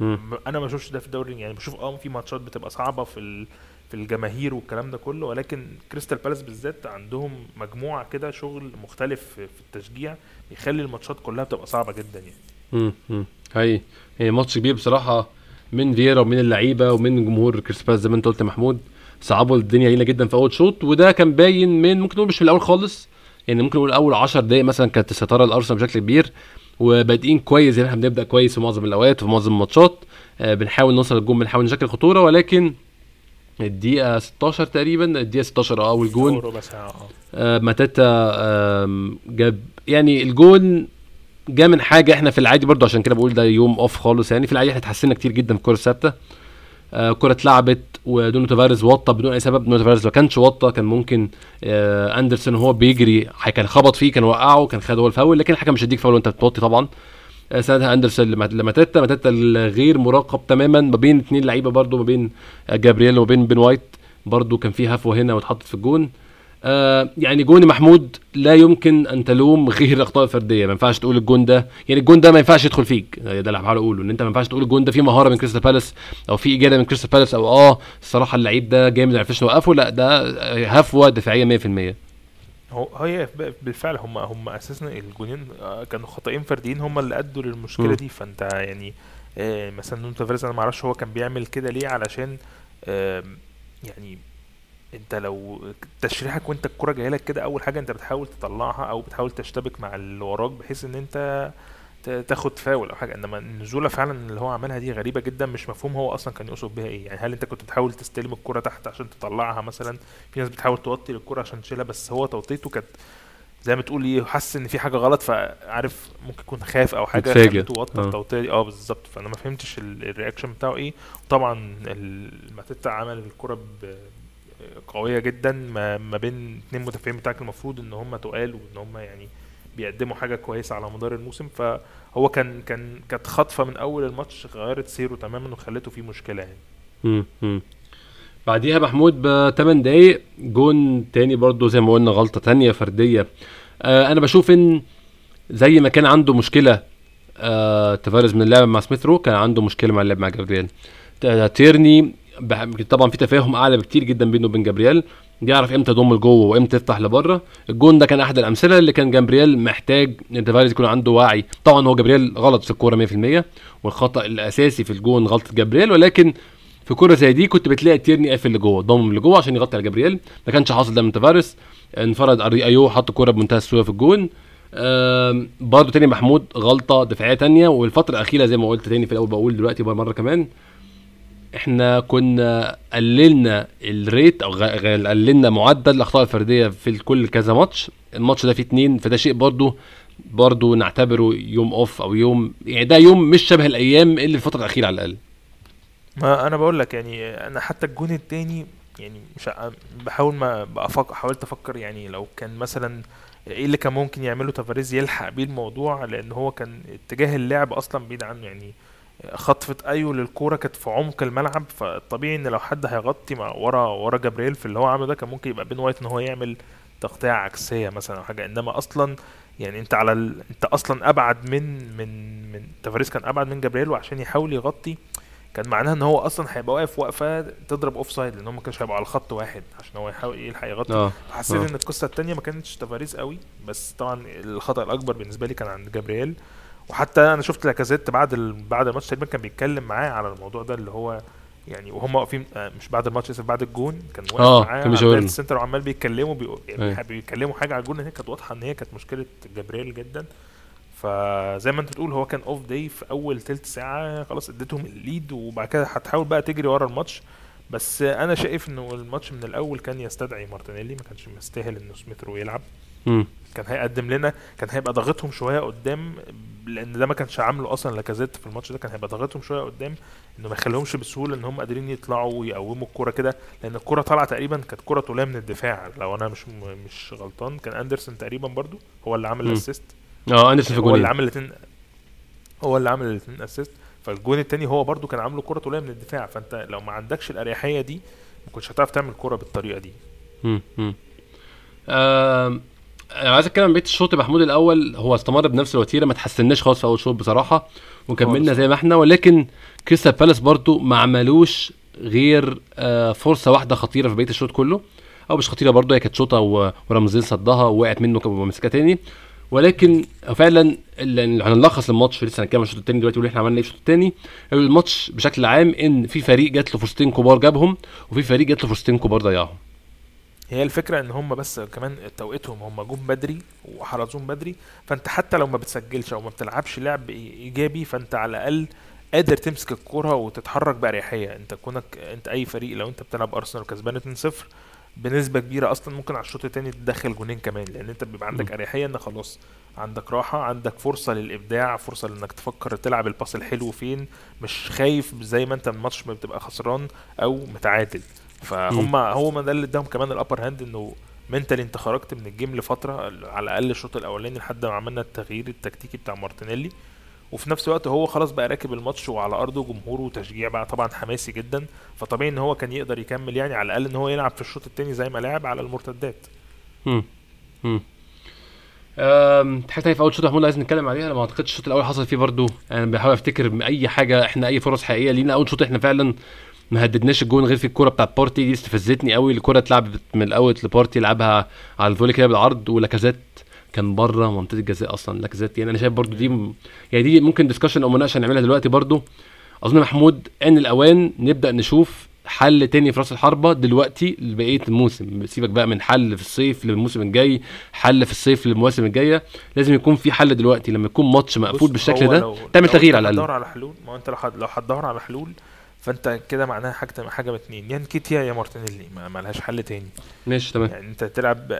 Speaker 2: م- أنا ما بشوفش ده في الدوري يعني بشوف آه في ماتشات بتبقى صعبة في ال... في الجماهير والكلام ده كله ولكن كريستال بالاس بالذات عندهم مجموعة كده شغل مختلف في في التشجيع بيخلي الماتشات كلها بتبقى صعبة جدا يعني
Speaker 1: مم. مم. هاي يعني ماتش كبير بصراحة من فييرا ومن اللعيبة ومن جمهور كريستال بالاس زي ما أنت قلت محمود صعبوا الدنيا لينا جدا في أول شوط وده كان باين من ممكن نقول مش من الأول خالص يعني ممكن نقول أول 10 دقائق مثلا كانت السيطره الارسنال بشكل كبير وبادئين كويس يعني إحنا بنبدأ كويس في معظم الأوقات وفي معظم الماتشات. آه بنحاول نوصل الجون بنحاول نشكل خطورة ولكن الدقيقة 16 تقريبا الدقيقة 16 آه أول جون.
Speaker 2: أول ربع ساعه آه.
Speaker 1: آه، ماتاتا آم، جاب يعني الجون جا من حاجة إحنا في العادي برضو عشان كده بقول ده يوم off خالص يعني. في العادي إحنا اتحسنا كتير جدا في الكرة الثابتة. آه، كرة اتلعبت ونونو تافاريز وطى بدون أي سبب. نونو تافاريز ما كانش وطى كان ممكن آه، أندرسون وهو بيجري كان خبط فيه كان وقعه كان خد هو الفاول لكن الحكم مش هيديك فاول وأنت بتوطي طبعا. آه، ساعتها أندرسون لما- لماتيتا ماتيتا الغير مراقب تماما. ما بين اتنين لعيبة برضو ما بين آه، جابرييل وما بين بين وايت برضو كان في هفوة هنا واتحطت في الجون. آه يعني جون محمود لا يمكن أن تلوم غير الأخطاء الفردية. ما ينفعش تقول الجون ده يعني الجون ده ما ينفعش يدخل فيك. آه، ده اللي بحاول أقوله إن أنت ما ينفعش تقول الجون ده فيه مهارة من كريستال بالاس أو فيه اجاده من كريستال بالاس أو آه الصراحة اللعيب ده جامد ما عرفش نوقفه. لا ده هفوة دفاعية 100%
Speaker 2: هو هي بالفعل هم هم أساسا الجونين آه، كانوا خطأين فرديين هم اللي أدوا للمشكلة
Speaker 1: مم.
Speaker 2: دي. فأنت يعني آه، مثلا نونو تافاريز أنا ما أعرفش هو كان بيعمل كده ليه علشان يعني انت لو تشريحك وانت الكرة جاية لك كده أول حاجة انت بتحاول تطلعها أو بتحاول تشتبك مع اللي وراك بحيث إن انت تاخد فاول أو حاجة. إنما النزولة فعلا اللي هو عملها دي غريبة جدا مش مفهوم هو أصلا كان يقصد بيها إيه. يعني هل انت كنت بتحاول تستلم الكرة تحت عشان تطلعها مثلا؟ في ناس بتحاول توطي الكرة عشان تشيلها بس هو توطيته كانت زي ما تقول إيه حس إن في حاجة غلط فعارف ممكن يكون خاف أو
Speaker 1: حاجة.
Speaker 2: خليته وطى
Speaker 1: آه.
Speaker 2: التوطية دي. آه بالظبط. فأنا ما فهمتش ال- ال reaction بتاعه إيه. طبعا الماتيتا عمل الكرة ب- قوية جدا ما, بين اتنين مدافعين بتاعك المفروض إن هم تقال وإن هم يعني بيقدموا حاجة كويسة على مدار الموسم. فهو كان كان كانت خطفة من أول الماتش غيرت سيره تماما وخلته فيه مشكلة يعني.
Speaker 1: بعديها محمود ب 8 دقايق جون تاني برضو زي ما قلنا غلطة تانية فردية. آه أنا بشوف إن زي ما كان عنده مشكلة آه تفارز من اللعب مع سميث رو كان عنده مشكلة مع اللعب مع جابرييل تيرني طبعا في تفاهم أعلى بكتير جدا بينه وبين جابرييل. بيعرف إمتى يضم لجوه وإمتى يفتح لبره الجون ده كان أحد الأمثلة اللي كان جابرييل محتاج إن تفارز يكون عنده وعي. طبعا هو جابرييل غلط في الكورة 100% والخطأ الأساسي في الجون غلطة جابرييل. ولكن في كورة زي دي كنت بتلاقي تيرني قافل لجوه ضمم لجوه عشان يغطي على جابرييل. ما كانش حاصل ده من تفارز انفرد أيو حط كوره بمنتهى السهولة في الجون. برضه تاني محمود غلطة دفاعية تانية. والفترة الأخيرة زي ما قلت تاني في الأول بقول دلوقتي مرة كمان. إحنا كنا قللنا ال rate أو قللنا معدل الأخطاء الفردية في كل كذا ماتش. الماتش ده فيه اتنين فده شيء برضه برضه نعتبره يوم off أو يوم يعني ده يوم مش شبه الأيام اللي الفترة الأخيرة على الأقل.
Speaker 2: ما أنا بقول لك يعني أنا حتى الجون التاني يعني مش بحاول ما بأفكر حاولت أفكر يعني لو كان مثلا إيه اللي كان ممكن يعمله تافاريز يلحق بيه الموضوع لأن هو كان اتجاه اللعب أصلا بعيد عنه يعني. خطفة أيو للكورة كانت في عمق الملعب فالطبيعي إن لو حد هيغطي مع ورا ورا جابرييل في اللي هو عامله ده كان ممكن يبقى بين وايت إن هو يعمل تغطية عكسية مثلا أو حاجة. إنما أصلا يعني أنت على ال... أنت أصلا أبعد من من من تافاريز كان أبعد من جابرييل وعشان يحاول يغطي كان معناها إن هو أصلا هيبقى واقف وقفة تضرب offside لأن هو ما كانش هيبقى على خط واحد عشان هو يحاول يلحق يغطي.
Speaker 1: آه
Speaker 2: حسيت
Speaker 1: آه.
Speaker 2: إن القصة التانية ما كانتش تفاريز قوي بس طبعا الخطأ الأكبر بالنسبة لي كان عند جابرييل. وحتى أنا شفت لاكازيت بعد ال... بعد الماتش تقريبا كان بيتكلم معاه على الموضوع ده اللي هو يعني وهم واقفين آه، مش بعد الماتش اسف بعد الجون كان واقف
Speaker 1: آه،
Speaker 2: معاه على. السنتر وعمال بيتكلموا بيقو... يعني
Speaker 1: أيوة.
Speaker 2: بيتكلموا حاجة على الجون هي كانت واضحة إن هي كانت مشكلة جابرييل جدا فزي ما أنت بتقول هو كان off day في أول تلت ساعة خلاص اديتهم ال lead وبعد كده هتحاول بقى تجري ورا الماتش بس أنا شايف إنه الماتش من الأول كان يستدعي مارتينيلي ما كانش مستاهل إنه سميث رو يلعب. كان هيقدم لنا كان هيبقى ضاغطهم شوية قدام لأن ده ما كانش عامله أصلا لاكازيت في الماتش ده كان هيبقى ضاغطهم شوية قدام إنه ما يخليهمش بسهولة إن هم قادرين يطلعوا ويقوموا الكوره كده لأن الكوره طالعة تقريبا كانت كوره طولية من الدفاع لو أنا مش مش غلطان كان أندرسون تقريبا برضو هو اللي عامل.
Speaker 1: ال
Speaker 2: assist
Speaker 1: آه أندرسون في
Speaker 2: هو اللي
Speaker 1: الجولين
Speaker 2: عامل الاثنين هو اللي عامل الاثنين assist فالجون التاني هو برضو كان عامله كرة طولية من الدفاع فأنت لو ما عندكش الأريحية دي ما كنتش هتعرف تعمل كرة بالطريقة دي
Speaker 1: مم. أنا عايز أتكلم عن بقية الشوط محمود الأول. هو استمر بنفس الوتيرة ما تحسناش خالص في أول شوط بصراحة وكملنا. زي ما إحنا. ولكن كريستال بالاس برضو ما عملوش غير آه، فرصة واحدة خطيرة في بقية الشوط كله. أو مش خطيرة برضو هي كانت شوطه ورمزين صدها ووقعت منه كان مسكها تاني. ولكن فعلا ال- هنلخص الماتش لسه هنتكلم عن الشوط التاني دلوقتي ونقول إحنا عملنا إيه في الشوط التاني. الماتش بشكل عام إن في فريق جات له فرصتين كبار جابهم وفي فريق جات له فرصتين كبار ضيعهم.
Speaker 2: هي الفكرة إن هم بس كمان توقيتهم هم جم بدري وحرزوهم بدري فأنت حتى لو ما بتسجلش أو ما بتلعبش لعب إيجابي فأنت على الأقل قادر تمسك الكرة وتتحرك بأريحية أنت كونك أنت أي فريق لو أنت بتلعب أرسنال كسبان 2-0 بنسبة كبيرة أصلا ممكن على الشوط التاني تدخل جونين كمان لأن أنت بيبقى عندك. أريحية إن خلاص عندك راحة عندك فرصة للإبداع فرصة لإنك تفكر تلعب الباس الحلو فين مش خايف زي ما أنت الماتش ما بتبقى خسران أو متعادل فهم هو ما ده اللي اداهم كمان ال upper hand إنه mentally أنت خرجت من ال game لفترة على الأقل الشوط الأولاني لحد ما عملنا التغيير التكتيكي بتاع مارتينيلي. وفي نفس الوقت هو خلاص بقى راكب الماتش وعلى أرضه جمهوره وتشجيع بقى طبعا حماسي جدا. فطبيعي إن هو كان يقدر يكمل يعني على الأقل إن هو يلعب في الشوط الثاني زي ما لعب على المرتدات.
Speaker 1: امم امم حاجة تانية في أول شوط يا محمود عايز نتكلم عليها؟ أنا ما أعتقدش الشوط الأول حصل فيه برضو أنا بحاول أفتكر أي حاجة إحنا أي فرص حقيقية لينا. أول شوط إحنا فعلا ما هددناش الجون غير في الكوره بتاعت بارتي. دي استفزتني قوي. الكوره اتلعبت من ال out لبارتي لعبها على ال volley كده بالعرض ولاكازيت كان بره منطقة الجزاء أصلا لاكازيت. يعني أنا شايف برضو دي م- يعني دي ممكن discussion أو مناقشة نعملها دلوقتي برضو. أظن محمود آن الأوان نبدأ نشوف حل تاني في راس الحربة دلوقتي لبقية الموسم. سيبك بقى من حل في الصيف للموسم الجاي حل في الصيف للمواسم الجاية. لازم يكون في حل دلوقتي. لما يكون ماتش مقفول بالشكل ده
Speaker 2: لو-
Speaker 1: تعمل
Speaker 2: لو
Speaker 1: تغيير على
Speaker 2: هتدور
Speaker 1: الاقل
Speaker 2: على حلول ما انت لو لو هتدور على حلول فانت كده معناها حاجة حاجة من اتنين يا نكيتيا يا مارتينيلي ما ما لهاش حل تاني.
Speaker 1: ماشي تمام.
Speaker 2: يعني انت تلعب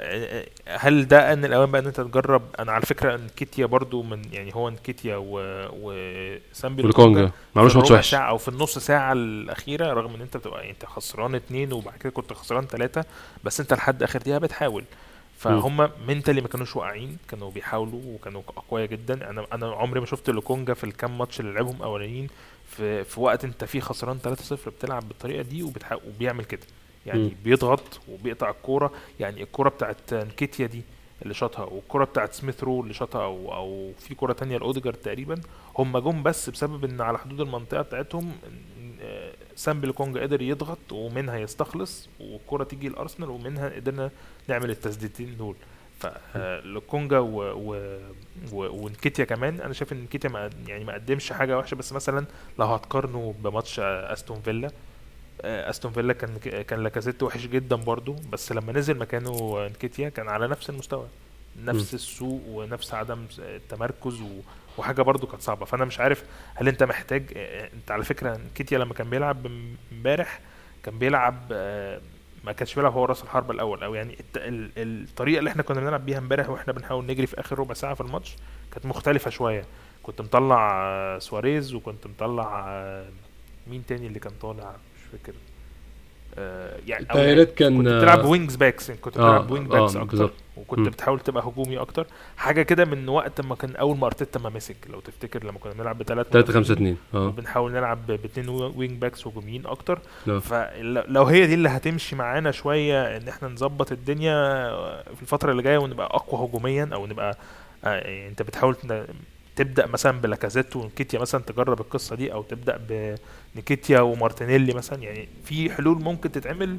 Speaker 2: هل ده آن الأوان بقى ان انت تجرب؟ أنا على فكرة انكيتيا برضو من يعني هو انكيتيا و وسامبي
Speaker 1: لوكونجا ما عملوش ماتش وحش.
Speaker 2: ساعة أو في النص ساعة الأخيرة رغم إن انت بتبقى انت خسران اتنين وبعد كده كنت خسران ثلاثة بس انت لحد آخر دقيقة بتحاول. فهم منتلي ما كانوش واقعين كانوا بيحاولوا وكانوا أقوياء جدا. أنا أنا عمري ما شفت لوكونجا في الكام ماتش اللي لعبهم أولانيين في في وقت انت فيه خسران 3-0 بتلعب بالطريقة دي وبيعمل كده. يعني
Speaker 1: مم.
Speaker 2: بيضغط وبيقطع الكورة. يعني الكورة بتاعت نكيتيا دي اللي شاطها والكرة بتاعت سميث رو اللي شاطها أو أو في كرة تانية لأوديجارد تقريبا هم جم بس بسبب إن على حدود المنطقة بتاعتهم آه، سامبي لوكونجا قدر يضغط ومنها يستخلص والكرة تيجي لأرسنال ومنها قدرنا نعمل التسديدتين دول. فلوكونجا و... و... و... ونكيتيا كمان أنا شايف إن نكيتيا ما يعني ما قدمش حاجة وحشة بس مثلا لو هتقارنه بماتش أستون فيلا آه، أستون فيلا كان كان لاكازيت وحش جدا برضو بس لما نزل مكانه نكيتيا كان على نفس المستوى نفس السوء ونفس عدم التمركز و... وحاجة برضو كانت صعبة. فأنا مش عارف هل أنت محتاج آه، أنت على فكرة نكيتيا لما كان بيلعب امبارح كان بيلعب آه، ما كانش بيلعب هو راس الحربة الأول أو يعني. الطريقة اللي إحنا كنا بنلعب بيها امبارح وإحنا بنحاول نجري في آخر ربع ساعة في الماتش كانت مختلفة شوية كنت مطلع سواريز وكنت مطلع آه، مين تاني اللي كان طالع مش فاكر يعني أو
Speaker 1: التغييرات كان
Speaker 2: كنت بتلعب wings backs كنت
Speaker 1: آه،
Speaker 2: بتلعب wing
Speaker 1: آه،
Speaker 2: backs أكتر
Speaker 1: بالظبط.
Speaker 2: وكنت
Speaker 1: مم.
Speaker 2: بتحاول تبقى هجومي أكتر حاجة كده من وقت ما كان أول ما أرتيتا ما مسك لو تفتكر لما كنا بنلعب بثلاث
Speaker 1: 3 5 2 آه
Speaker 2: بنحاول نلعب باثنين wing backs هجوميين أكتر
Speaker 1: لا.
Speaker 2: فلو هي دي اللي هتمشي معانا شوية إن إحنا نظبط الدنيا في الفترة اللي جاية ونبقى أقوى هجوميا أو نبقى آه، يعني أنت بتحاول تبدأ مثلا بلاكازيت ونكيتيا مثلا تجرب القصة دي أو تبدأ بنكيتيا ومارتينيلي مثلا يعني في حلول ممكن تتعمل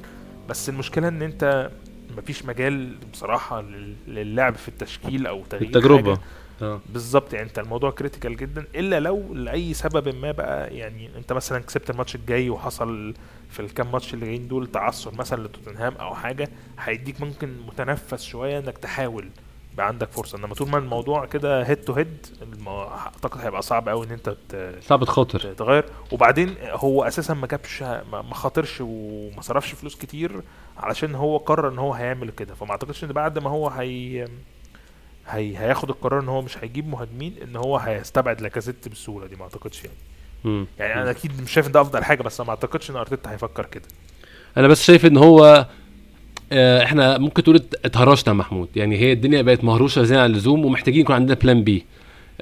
Speaker 2: بس المشكلة إن أنت مفيش مجال بصراحة لل- للعب في التشكيل أو تغيير التجربة.
Speaker 1: آه
Speaker 2: بالظبط يعني أنت الموضوع critical جدا إلا لو لأي سبب ما بقى يعني أنت مثلا كسبت الماتش الجاي وحصل في الكام ماتش اللي جايين دول تعثر مثلا لتوتنهام أو حاجة هيديك ممكن متنفس شوية إنك تحاول يبقى عندك فرصة. إنما طول ما الموضوع كده head to head أعتقد هيبقى صعب قوي إن أنت
Speaker 1: صعب تخاطر.
Speaker 2: تغير وبعدين هو أساسا ما جابش ما خاطرش وما صرفش فلوس كتير علشان هو قرر إن هو هيعمل كده. فما أعتقدش إن بعد ما هو هي هي هياخد القرار إن هو مش هيجيب مهاجمين إن هو هيستبعد لاكازيت بالسهوله دي ما أعتقدش يعني.
Speaker 1: مم.
Speaker 2: يعني أنا أكيد مش شايف إن ده أفضل حاجة بس ما أعتقدش إن أرتيتا هيفكر كده.
Speaker 1: أنا بس شايف إن هو إحنا ممكن تقول ات- اتهرشنا محمود. يعني هي الدنيا بقت مهروشة زي عن اللزوم ومحتاجين يكون عندنا plan B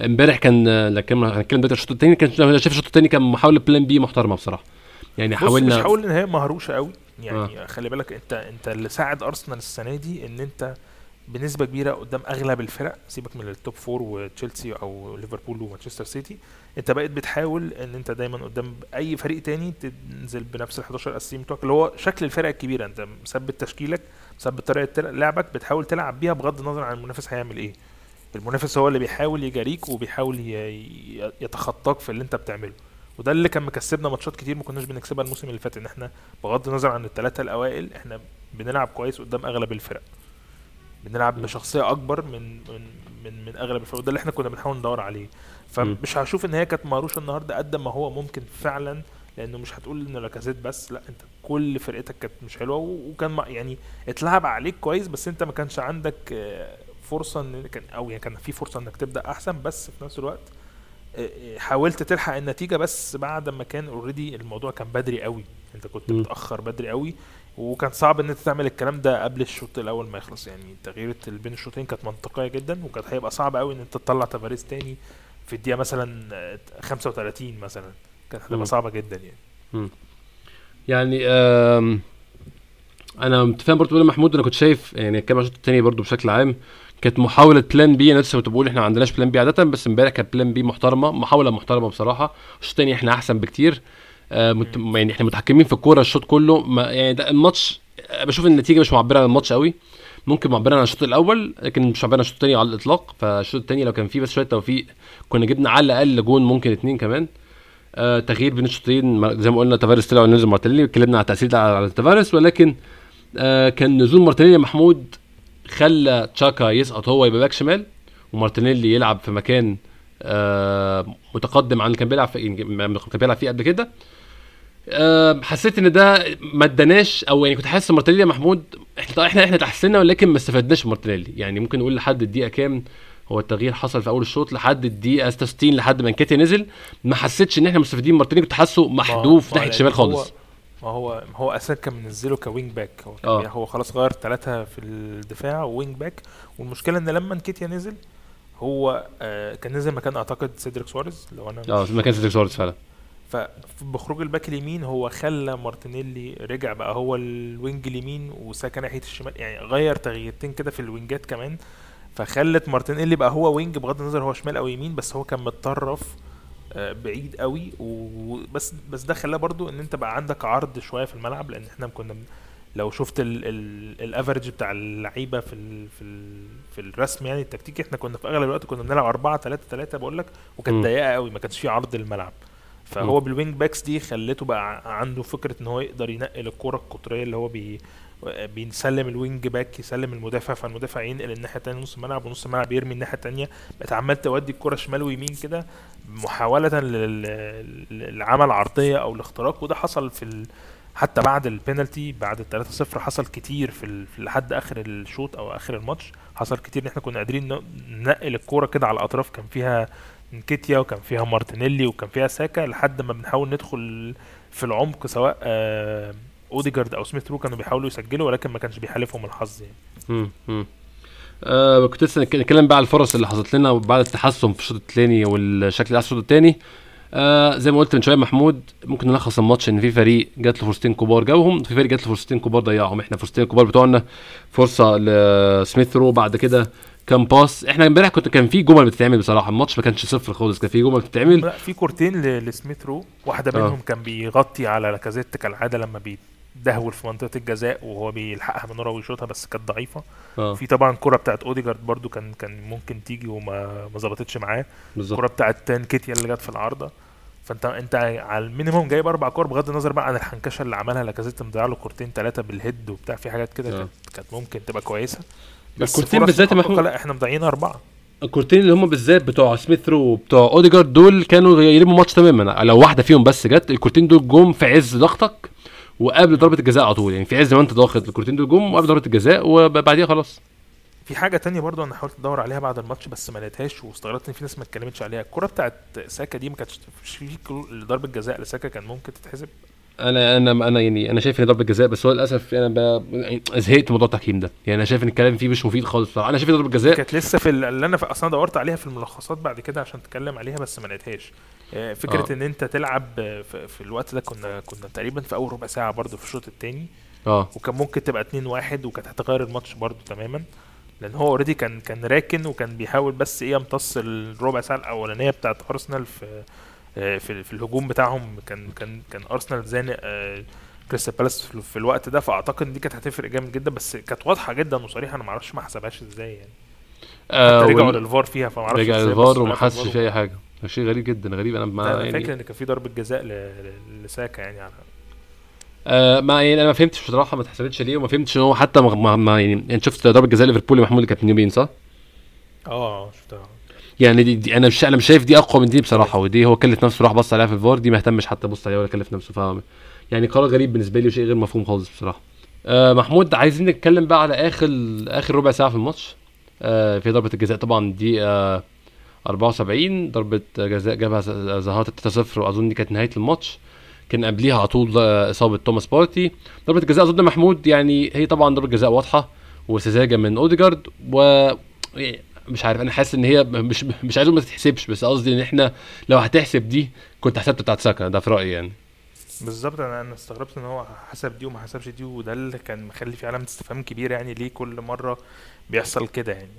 Speaker 1: امبارح كان آه، لكن هنتكلم دلوقتي الشوط الثاني كان أنا شايف الشوط الثاني كان محاولة plan B محترمة بصراحة. يعني
Speaker 2: بص مش
Speaker 1: حاولنا
Speaker 2: هقول إن هي مهروشة قوي. يعني آه. خلي بالك أنت أنت اللي ساعد أرسنال السنة دي إن أنت بنسبة كبيرة قدام أغلب الفرق سيبك من ال top four وتشيلسي أو ليفربول ومانشستر سيتي أنت بقيت بتحاول إن أنت دايما قدام أي فريق تاني تنزل بنفس ال 11 اساسيين بتوعك اللي هو شكل الفرق الكبيرة أنت مثبت تشكيلك مثبت طريقة لعبك بتحاول تلعب بيها بغض النظر عن المنافس هيعمل إيه. المنافس هو اللي بيحاول يجاريك وبيحاول يتخطاك في اللي أنت بتعمله. وده اللي كان مكسبنا ماتشات كتير ما كناش بنكسبها الموسم اللي فات إن إحنا بغض النظر عن الثلاثه الأوائل إحنا بنلعب كويس قدام أغلب الفرق. بنلعب بشخصية أكبر من من من, من أغلب الفرق وده اللي إحنا كنا بنحاول ندور عليه. فمش هشوف إن هي كانت مهروشه النهارده قد ما هو ممكن فعلا لأنه مش هتقول ان لاكازيت بس لا أنت كل فرقتك كانت مش حلوة وكان يعني اتلعب عليك كويس بس أنت ما كانش عندك آه، فرصة إن كان أو يعني كان في فرصة إنك تبدأ أحسن بس في نفس الوقت آه، آه، حاولت تلحق النتيجة بس بعد ما كان already الموضوع كان بدري قوي. أنت كنت. متأخر بدري قوي. وكان صعب إن أنت تعمل الكلام ده قبل الشوط الأول ما يخلص. يعني تغيير بين الشوطين كانت منطقية جدا وكانت هيبقى صعب قوي إن أنت تطلع تافاريز تاني في الدقيقة مثلا آه، 35 مثلا. كانت. هتبقى صعبة جدا يعني.
Speaker 1: يعني آم، أنا متفاهم برضه بقول محمود أنا كنت شايف يعني كام الشوط التاني برضه بشكل عام كانت محاولة plan B أنا لسه كنت بقول إحنا ما عندناش plan B عادة بس إمبارح كانت plan B محترمة محاولة محترمة بصراحة. الشوط التاني إحنا أحسن بكتير. آه. يعني إحنا متحكمين في الكورة الشوط كله. ما يعني ده الماتش آه، بشوف النتيجة مش معبرة عن الماتش قوي ممكن معبرة عن الشوط الأول لكن مش معبرة عن الشوط التاني على الإطلاق. فالشوط التاني لو كان فيه بس شوية توفيق كنا جبنا على الأقل جون ممكن اتنين كمان. آه تغيير بين الشوطين زي ما قلنا تافاريس طلع ونزل مارتينيلي اتكلمنا على التاثير ده على على تافاريس. ولكن آه كان نزول مارتينيلي محمود خلى تشاكا يسقط هو يبقى back شمال ومارتينيلي يلعب في مكان آه متقدم عن اللي كان بيلعب في يعني كان بيلعب فيه قبل كده. حسيت إن ده ما اداناش أو يعني كنت حاسس مارتينيلي يا محمود إحنا إحنا إحنا تحسنا ولكن ما استفدناش مارتينيلي. يعني ممكن نقول لحد الدقيقة كام هو التغيير حصل في أول الشوط لحد الدقيقة 66 لحد ما انكيتيا نزل. ما حسيتش إن إحنا مستفيدين مارتينيلي كنت حاسه محذوف ناحيه
Speaker 2: ما
Speaker 1: الشمال
Speaker 2: لأن
Speaker 1: خالص.
Speaker 2: ما هو ما هو أساسا كان منزله ك wing back. هو
Speaker 1: آه.
Speaker 2: بي- هو خلاص غير ثلاثة في الدفاع wing back. والمشكلة إن لما نكيتيا نزل هو آه كان نزل مكان أعتقد سيدريك سواريز لو أنا
Speaker 1: آه مكان سيدريك سواريز فعلا.
Speaker 2: فبخروج ال back اليمين هو خلى مارتينيلي رجع بقى هو ال wing اليمين وساكن ناحية الشمال يعني غير تغييرتين كده في ال wingات كمان فخلت مارتينيلي بقى هو wing بغض النظر هو شمال أو يمين بس هو كان متطرف آه، بعيد قوي وبس بس ده خلاه برضو إن أنت بقى عندك عرض شوية في الملعب لأن إحنا كنا لو شفت ال average بتاع اللعيبة في ال في ال في الرسم يعني التكتيكي إحنا كنا في أغلب الوقت كنا بنلعب 4 3 3 بقول لك. وكانت ضيقة قوي ما كانش في عرض الملعب فهو بال wing backs دي خلته بقى عنده فكرة إن هو يقدر ينقل الكرة القطرية اللي هو بي بيسلم ال wing back يسلم المدافع فالمدافع ينقل الناحية الثانية نص الملعب ونص الملعب يرمي الناحية الثانية بقت عمال تودي الكرة شمال ويمين كده محاولة لل- للعمل عرضية أو الاختراق وده حصل في ال... حتى بعد البينالتي بعد ال 3-0 حصل كتير في, لحد آخر الشوط أو آخر الماتش. حصل كتير إن إحنا كنا قادرين ننقل الكوره كده على الأطراف كان فيها نكيتيا وكان فيها مارتينيلي وكان فيها ساكا لحد ما بنحاول ندخل في العمق سواء آه، أوديجارد أو سميث رو كانوا بيحاولوا يسجلوا ولكن ما كانش بيحالفهم الحظ يعني
Speaker 1: مم. مم. آه كنت لسه نتكلم بقى على الفرص اللي حصلت لنا بعد التحسن في الشوط الثاني والشكل الشوط الثاني آه زي ما قلت من شوية محمود ممكن نلخص الماتش إن في فريق جات له فرصتين كبار جابهم في فريق جات له فرصتين كبار ضيعهم إحنا فرصتين كبار بتوعنا فرصة لسميث رو بعد كده كان باس إحنا امبارح كنت كان في جمل بتتعمل بصراحة. الماتش ما كانش صفر خالص كان في جمل بتتعمل.
Speaker 2: لا في كورتين ل- لسميث رو. واحدة
Speaker 1: آه.
Speaker 2: منهم كان بيغطي على لاكازيت كالعادة لما بيدهول في منطقة الجزاء وهو بيلحقها من ورا ويشوطها بس كانت ضعيفة.
Speaker 1: آه.
Speaker 2: في طبعا كرة بتاعت أوديجارد برضو كان كان ممكن تيجي وما ما ظبطتش معاه.
Speaker 1: بالظبط.
Speaker 2: الكرة بتاعت نكيتيا اللي جت في العارضة. فانت أنت على ال minimum جايب أربع كور بغض النظر بقى عن الحنكشة اللي عملها لاكازيت مضيع له كورتين ثلاثة بال head وبتاع في حاجات كده
Speaker 1: آه.
Speaker 2: كانت كانت ممكن تبقى كويسة.
Speaker 1: الكورتين
Speaker 2: فرص
Speaker 1: بالذات محمود
Speaker 2: لا إحنا مضيعين أربعة.
Speaker 1: الكورتين اللي هم بالذات بتوع سميث رو وبتوع أوديجارد دول كانوا يقلبوا الماتش تماما. لو واحدة فيهم بس جت الكورتين دول جم في عز ضغطك وقبل ضربة الجزاء على طول. يعني في عز ما انت ضاغط الكورتين دول جم وقبل ضربة الجزاء وبعديها خلاص.
Speaker 2: في حاجة تانية برضو أنا حاولت أدور عليها بعد الماتش بس ما لقيتهاش واستغربت إن في ناس ما اتكلمتش عليها. الكرة بتاعت ساكا دي ما كانتش في ضربه جزاء لساكا كان ممكن تتحسب؟
Speaker 1: أنا أنا أنا يعني أنا شايف إن ضربة جزاء بس هو للأسف أنا ب... يعني زهقت موضوع التحكيم ده. يعني أنا شايف إن الكلام فيه مش مفيد خالص بصراحة. أنا شايف إن ضربة جزاء
Speaker 2: كانت لسه في ال- اللي أنا أصلا دورت عليها في الملخصات بعد كده عشان اتكلم عليها بس ما لقيتهاش. آه، فكرة
Speaker 1: آه.
Speaker 2: إن أنت تلعب في, في الوقت ده كنا كنا تقريبا في أول ربع ساعة برضو في الشوط الثاني
Speaker 1: آه.
Speaker 2: وكان ممكن تبقى 2 1 وكانت هتغير الماتش برضو تماما. لأن هو already كان كان راكن وكان بيحاول بس إيه يمتص الربع ساعة الأولانية بتاعت أرسنال في في, في الهجوم بتاعهم كان كان كان أرسنال زانق آه، كريستال بالاس في الوقت ده. فأعتقد دي كانت هتفرق جامد جدا بس كانت واضحة جدا وصريحة. أنا ما أعرفش ما حسبهاش إزاي يعني.
Speaker 1: آه
Speaker 2: رجعوا للفار فيها فما أعرفش
Speaker 1: رجع
Speaker 2: بصوا
Speaker 1: وما حسش في أي حاجة. شيء غريب جدا غريب.
Speaker 2: أنا
Speaker 1: ما يعني
Speaker 2: فاكر إن كان في ضربة جزاء لساكا يعني على
Speaker 1: آه ما يعني أنا ما فهمتش بصراحة ما اتحسبتش ليه وما فهمتش إن هو حتى ما, ما, يعني يعني شفت ضربة جزاء ليفربول محمود اللي كانت من يومين صح؟
Speaker 2: آه شفتها.
Speaker 1: يعني دي, دي أنا مش أنا مش شايف دي أقوى من دي بصراحة ودي هو كلف نفسه راح بص عليها في الفار دي ما اهتمش حتى بص عليها ولا كلف نفسه ف يعني قرار غريب بالنسبة لي وشيء غير مفهوم خالص بصراحة. آه محمود عايزين نتكلم بقى على آخر آخر ربع ساعة في الماتش. آه في ضربة الجزاء طبعا دي آه 74 ضربة جزاء جابها ز- زاها 3-0 وأظن دي كانت نهاية الماتش. كان قبليها على طول آه، إصابة توماس بارتي. ضربة الجزاء أظن محمود يعني هي طبعا ضربة جزاء واضحة وسذاجة من أوديجارد و مش عارف أنا حاسس إن هي مش مش عايز أقول ما تتحسبش بس قصدي إن إحنا لو هتحسب دي كنت حسبت بتاعت ساكا ده في رأيي يعني.
Speaker 2: بالظبط أنا أنا استغربت إن هو حسب دي وما حسبش دي وده اللي كان مخلي في علامة استفهام كبيره يعني ليه كل مرة بيحصل كده يعني.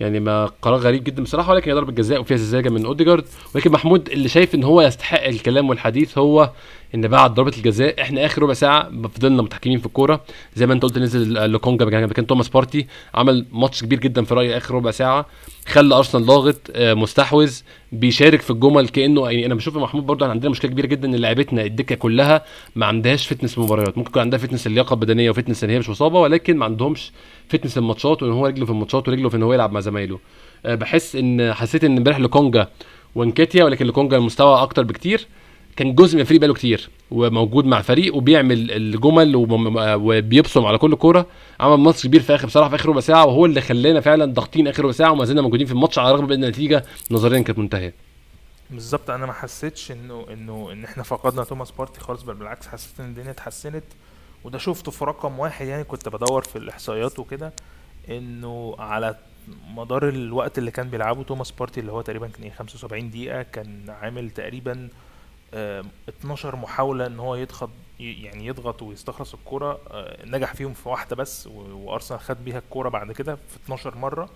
Speaker 1: يعني ما قرار غريب جدا بصراحة ولكن ضربة جزاء وفيها سذاجه من أوديجارد ولكن محمود اللي شايف إن هو يستحق الكلام والحديث هو إن بعد ضربة الجزاء إحنا آخر ربع ساعة فضلنا متحكمين في الكورة. زي ما أنت قلت نزل لوكونجا مكان توماس بارتي عمل ماتش كبير جدا في رأيي آخر ربع ساعة. خلى أرسنال ضاغط آه، مستحوذ بيشارك في الجمل كأنه يعني أنا بشوف محمود برضه عندنا مشكلة كبيرة جدا إن لعيبتنا الدكة كلها ما عندهاش fitness مباريات ممكن يكون عندها fitness اللياقة البدنية و fitness إن هي مش مصابة ولكن ما عندهمش fitness الماتشات وإن هو رجله في الماتشات ورجله في إن هو يلعب مع زمايله. آه، بحس ان حسيت إن إمبارح لوكونجا ونكيتيا ولكن لوكونجا المستوى أكتر بكتير. كان جزء من الفريق بقاله كتير وموجود مع الفريق وبيعمل الجمل وبيبصم على كل كورة. عمل ماتش كبير في آخر بصراحة في آخر ربع ساعة وهو اللي خلانا فعلا ضاغطين آخر ربع ساعة وما زلنا موجودين في الماتش على الرغم ان النتيجة نظريا كانت منتهية.
Speaker 2: بالظبط أنا ما حسيتش إنه إنه إن إحنا فقدنا توماس بارتي خالص بل بالعكس حسيت إن الدنيا اتحسنت. وده شفته في رقم واحد يعني كنت بدور في الإحصائيات وكده إنه على مدار الوقت اللي كان بيلعبه توماس بارتي اللي هو تقريبا كان إيه 75 دقيقة كان عامل تقريبا 12 محاولة إن هو يضغط يعني يضغط ويستخلص الكرة آه، نجح فيهم في واحدة بس وأرسنال خد بيها الكرة بعد كده في 12 مرة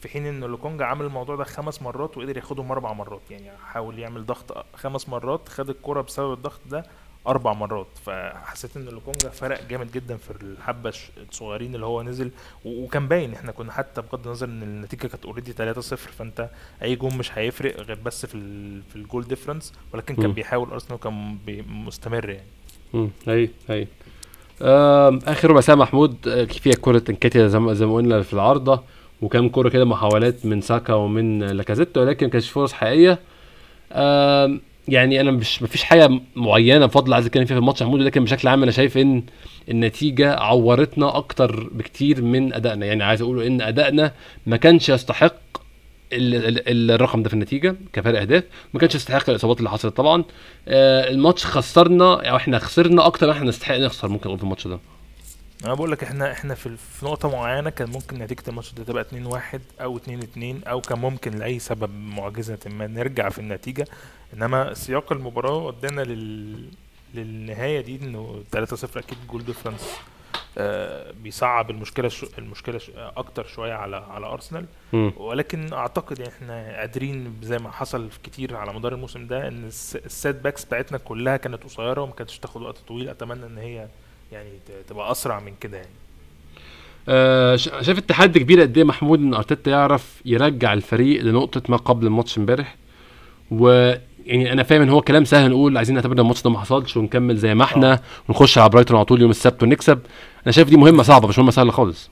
Speaker 2: في حين إن لوكونجا عمل الموضوع ده خمس مرات وقدر ياخدهم أربع مرات. يعني حاول يعمل ضغط خمس مرات خد الكرة بسبب الضغط ده أربع مرات فحسيت إن لوكونجا فرق جامد جدا في الحبة الصغيرين اللي هو نزل وكان باين إحنا كنا حتى بغض النظر إن النتيجة كانت already 3-0 فأنت أي جون مش هيفرق غير بس في في ال goal difference ولكن كان
Speaker 1: مم.
Speaker 2: بيحاول أرسنال كان مستمر يعني.
Speaker 1: امم هي آم، آخر ربع ساعة محمود فيها كرة انكاتيا زي ما قلنا في العارضة وكام كرة كده محاولات من ساكا ومن لاكازيت ولكن ما كانش فرص حقيقية. يعني أنا مش مفيش حاجة معينة بفضل عايز أتكلم فيها في الماتش محمود لكن بشكل عام أنا شايف إن النتيجة عورتنا أكتر بكتير من أدائنا. يعني عايز أقول إن أدائنا ما كانش يستحق ال- ال- الرقم ده في النتيجة كفرق أهداف ما كانش يستحق الإصابات اللي حصلت. طبعا آه، الماتش خسرنا أو إحنا خسرنا أكتر ما إحنا نستحق نخسر ممكن في الماتش ده.
Speaker 2: أنا بقول لك إحنا إحنا في نقطة معينة كان ممكن نتيجة الماتش ده تبقى 2-1 أو 2-2 أو كان ممكن لأي سبب معجزة ما نرجع في النتيجة. إنما سياق المباراة ودانا لل للنهاية دي إنه 3-0 أكيد goal difference آه بيصعب المشكلة شو المشكلة شو أكتر شوية على على
Speaker 1: أرسنال.
Speaker 2: ولكن أعتقد إحنا قادرين زي ما حصل كتير على مدار الموسم ده إن الس- ال setbacks بتاعتنا كلها كانت قصيرة وما كانتش تاخد وقت طويل. أتمنى إن هي يعني ت- تبقى أسرع من كده يعني.
Speaker 1: آه، شا- شايف التحدي كبير قد إيه محمود إن أرتيتا يعرف يرجع الفريق لنقطة ما قبل الماتش امبارح؟ و يعني أنا فاهم إن هو كلام سهل نقول عايزين نعتبر إن الماتش ده ما حصلش ونكمل زي ما إحنا
Speaker 2: آه.
Speaker 1: ونخش على برايتون على طول يوم السبت ونكسب أنا شايف دي مهمة صعبة مش مهمة سهلة خالص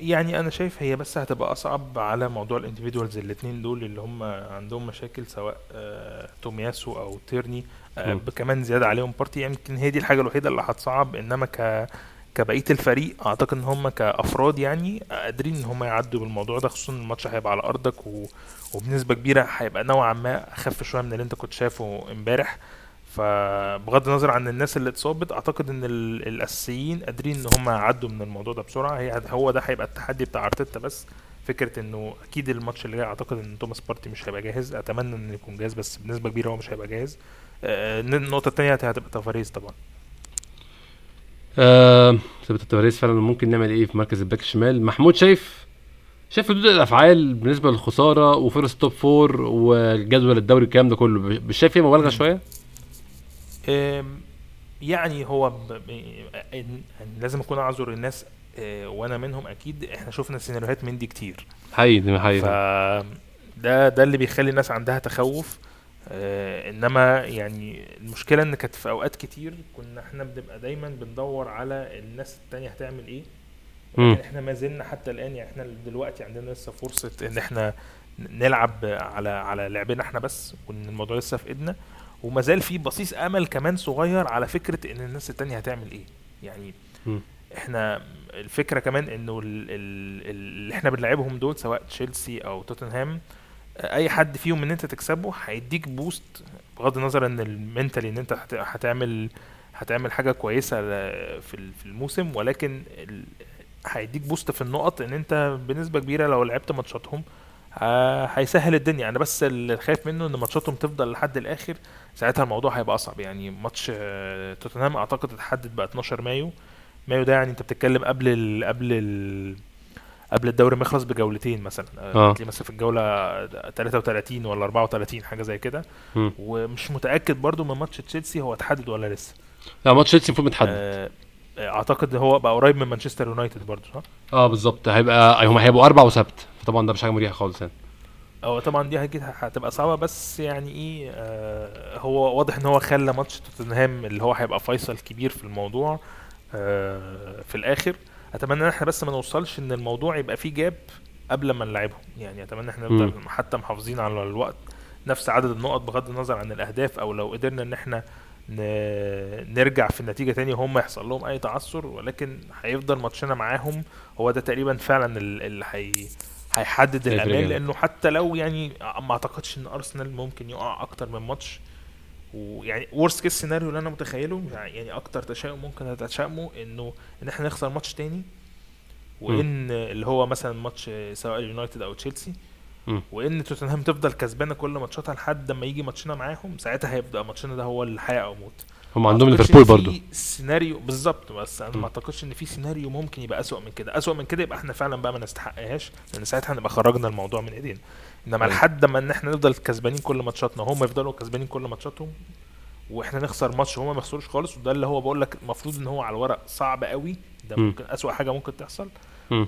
Speaker 2: يعني أنا شايف هي بس هتبقى أصعب على موضوع ال individuals الاثنين دول اللي هم عندهم مشاكل سواء آه، تومياسو أو تيرني آه،. كمان زيادة عليهم بارتي يمكن هي دي الحاجة الوحيدة اللي هتصعب إنما ك كبقية الفريق أعتقد إن هم كأفراد يعني قادرين إن هم يعدوا بالموضوع ده خصوصا الماتش هيبقى على أرضك و... وبنسبة كبيرة هيبقى نوعا ما أخف شوية من اللي أنت كنت شايفه إمبارح. فبغض النظر عن الناس اللي اتصابت أعتقد إن ال- الأساسيين قادرين إن هم يعدوا من الموضوع ده بسرعة. هي هو ده هيبقى التحدي بتاع أرتيتا بس. فكرة إنه أكيد الماتش اللي جاي أعتقد إن توماس بارتي مش هيبقى جاهز. أتمنى إنه يكون جاهز بس بنسبة كبيرة هو مش هيبقى جاهز. آه، النقطة الثانية هتبقى تافاريز طبعا.
Speaker 1: آه ثابت التواريخ فعلا ممكن نعمل إيه في مركز الباك الشمال؟ محمود شايف شايف ردود الأفعال بالنسبة للخسارة وفرص top four والجدول الدوري الكلام ده كله مش شايف فيه مبالغة
Speaker 2: شوية؟ يعني هو لازم أكون أعذر الناس أه، وأنا منهم أكيد إحنا شفنا سيناريوهات من دي كتير.
Speaker 1: حقيقي
Speaker 2: ف
Speaker 1: حقيقي.
Speaker 2: ده ده اللي بيخلي الناس عندها تخوف. آه إنما يعني المشكلة إن كانت في أوقات كتير كنا إحنا بنبقى دايما بندور على الناس التانية هتعمل
Speaker 1: إيه.
Speaker 2: ولكن إحنا ما زلنا حتى الآن يعني إحنا دلوقتي عندنا لسه فرصة إن إحنا نلعب على على لعبنا إحنا بس وإن الموضوع لسه في إيدنا وما زال في بصيص أمل كمان صغير على فكرة إن الناس التانية هتعمل إيه يعني
Speaker 1: مم.
Speaker 2: إحنا الفكرة كمان إنه ال- ال- اللي إحنا بنلعبهم دول سواء تشيلسي أو توتنهام أي حد فيهم إن أنت تكسبه هيديك boost بغض النظر إن mentally إن أنت هت- هتعمل هتعمل حاجة كويسة في ال- في الموسم ولكن هيديك boost في النقط إن أنت بنسبة كبيرة لو لعبت ماتشاتهم ه- هيسهل الدنيا. أنا بس اللي خايف منه إن ماتشاتهم تفضل لحد الآخر ساعتها الموضوع هيبقى أصعب. يعني ماتش آه، توتنهام أعتقد اتحدد بقى 12 مايو. مايو ده يعني أنت بتتكلم قبل ال قبل ال قبل الدوري ما يخلص بجولتين مثلا.
Speaker 1: آه.
Speaker 2: آه. هتلاقيه مثلا في الجولة 33 ولا 34 حاجة زي كده. ومش متأكد برضو من ماتش تشيلسي هو اتحدد ولا لسه.
Speaker 1: لا ماتش تشيلسي المفروض متحدد.
Speaker 2: آه أعتقد هو بقى قريب من مانشستر يونايتد برضو صح؟
Speaker 1: آه بالظبط. هيبقى هم هيبقوا أربع وسبت. فطبعا ده مش حاجة مريحة خالص يعني.
Speaker 2: هو طبعا دي أكيد هتبقى صعبة بس يعني إيه آه هو واضح إن هو خلى ماتش توتنهام اللي هو هيبقى فيصل كبير في الموضوع آه في الآخر. أتمنى إن إحنا بس ما نوصلش إن الموضوع يبقى فيه جاب قبل ما نلعبهم يعني أتمنى ان
Speaker 1: إحنا.
Speaker 2: نفضل حتى محافظين على الوقت نفس عدد النقط بغض النظر عن الأهداف أو لو قدرنا إن إحنا نرجع في النتيجة تاني وهم يحصل لهم أي تعثر ولكن هيفضل ماتشنا معاهم هو ده تقريبا فعلا ال- اللي هي هيحدد
Speaker 1: الأمان.
Speaker 2: لأنه حتى لو يعني ما أعتقدش إن أرسنال ممكن يقع أكتر من ماتش ويعني worst case scenario اللي أنا متخيله يعني أكتر تشاؤم ممكن اتشائمه إنه إن إحنا نخسر ماتش تاني وإن اللي هو مثلا ماتش سواء اليونايتد أو تشيلسي. وإن توتنهام تفضل كسبانة كل ماتشاتها لحد ما يجي ماتشنا معاهم ساعتها هيبدأ ماتشنا ده هو الحياة أو موت
Speaker 1: هم عندهم ليفربول برضو
Speaker 2: في سيناريو بالظبط بس
Speaker 1: أنا.
Speaker 2: ما أعتقدش إن في سيناريو ممكن يبقى أسوأ من كده. أسوأ من كده يبقى إحنا فعلا بقى ما نستحقهاش لأن ساعتها هنبقى خرجنا الموضوع من إيدينا. إنما
Speaker 1: أيوة.
Speaker 2: لحد ما إن إحنا نفضل كسبانين كل ماتشاتنا وهم يفضلوا كسبانين كل ماتشاتهم وإحنا نخسر ماتش وهم ما يخسروش خالص وده اللي هو بقول لك المفروض إن هو على الورق صعب قوي ده
Speaker 1: مم.
Speaker 2: ممكن أسوأ حاجة ممكن تحصل.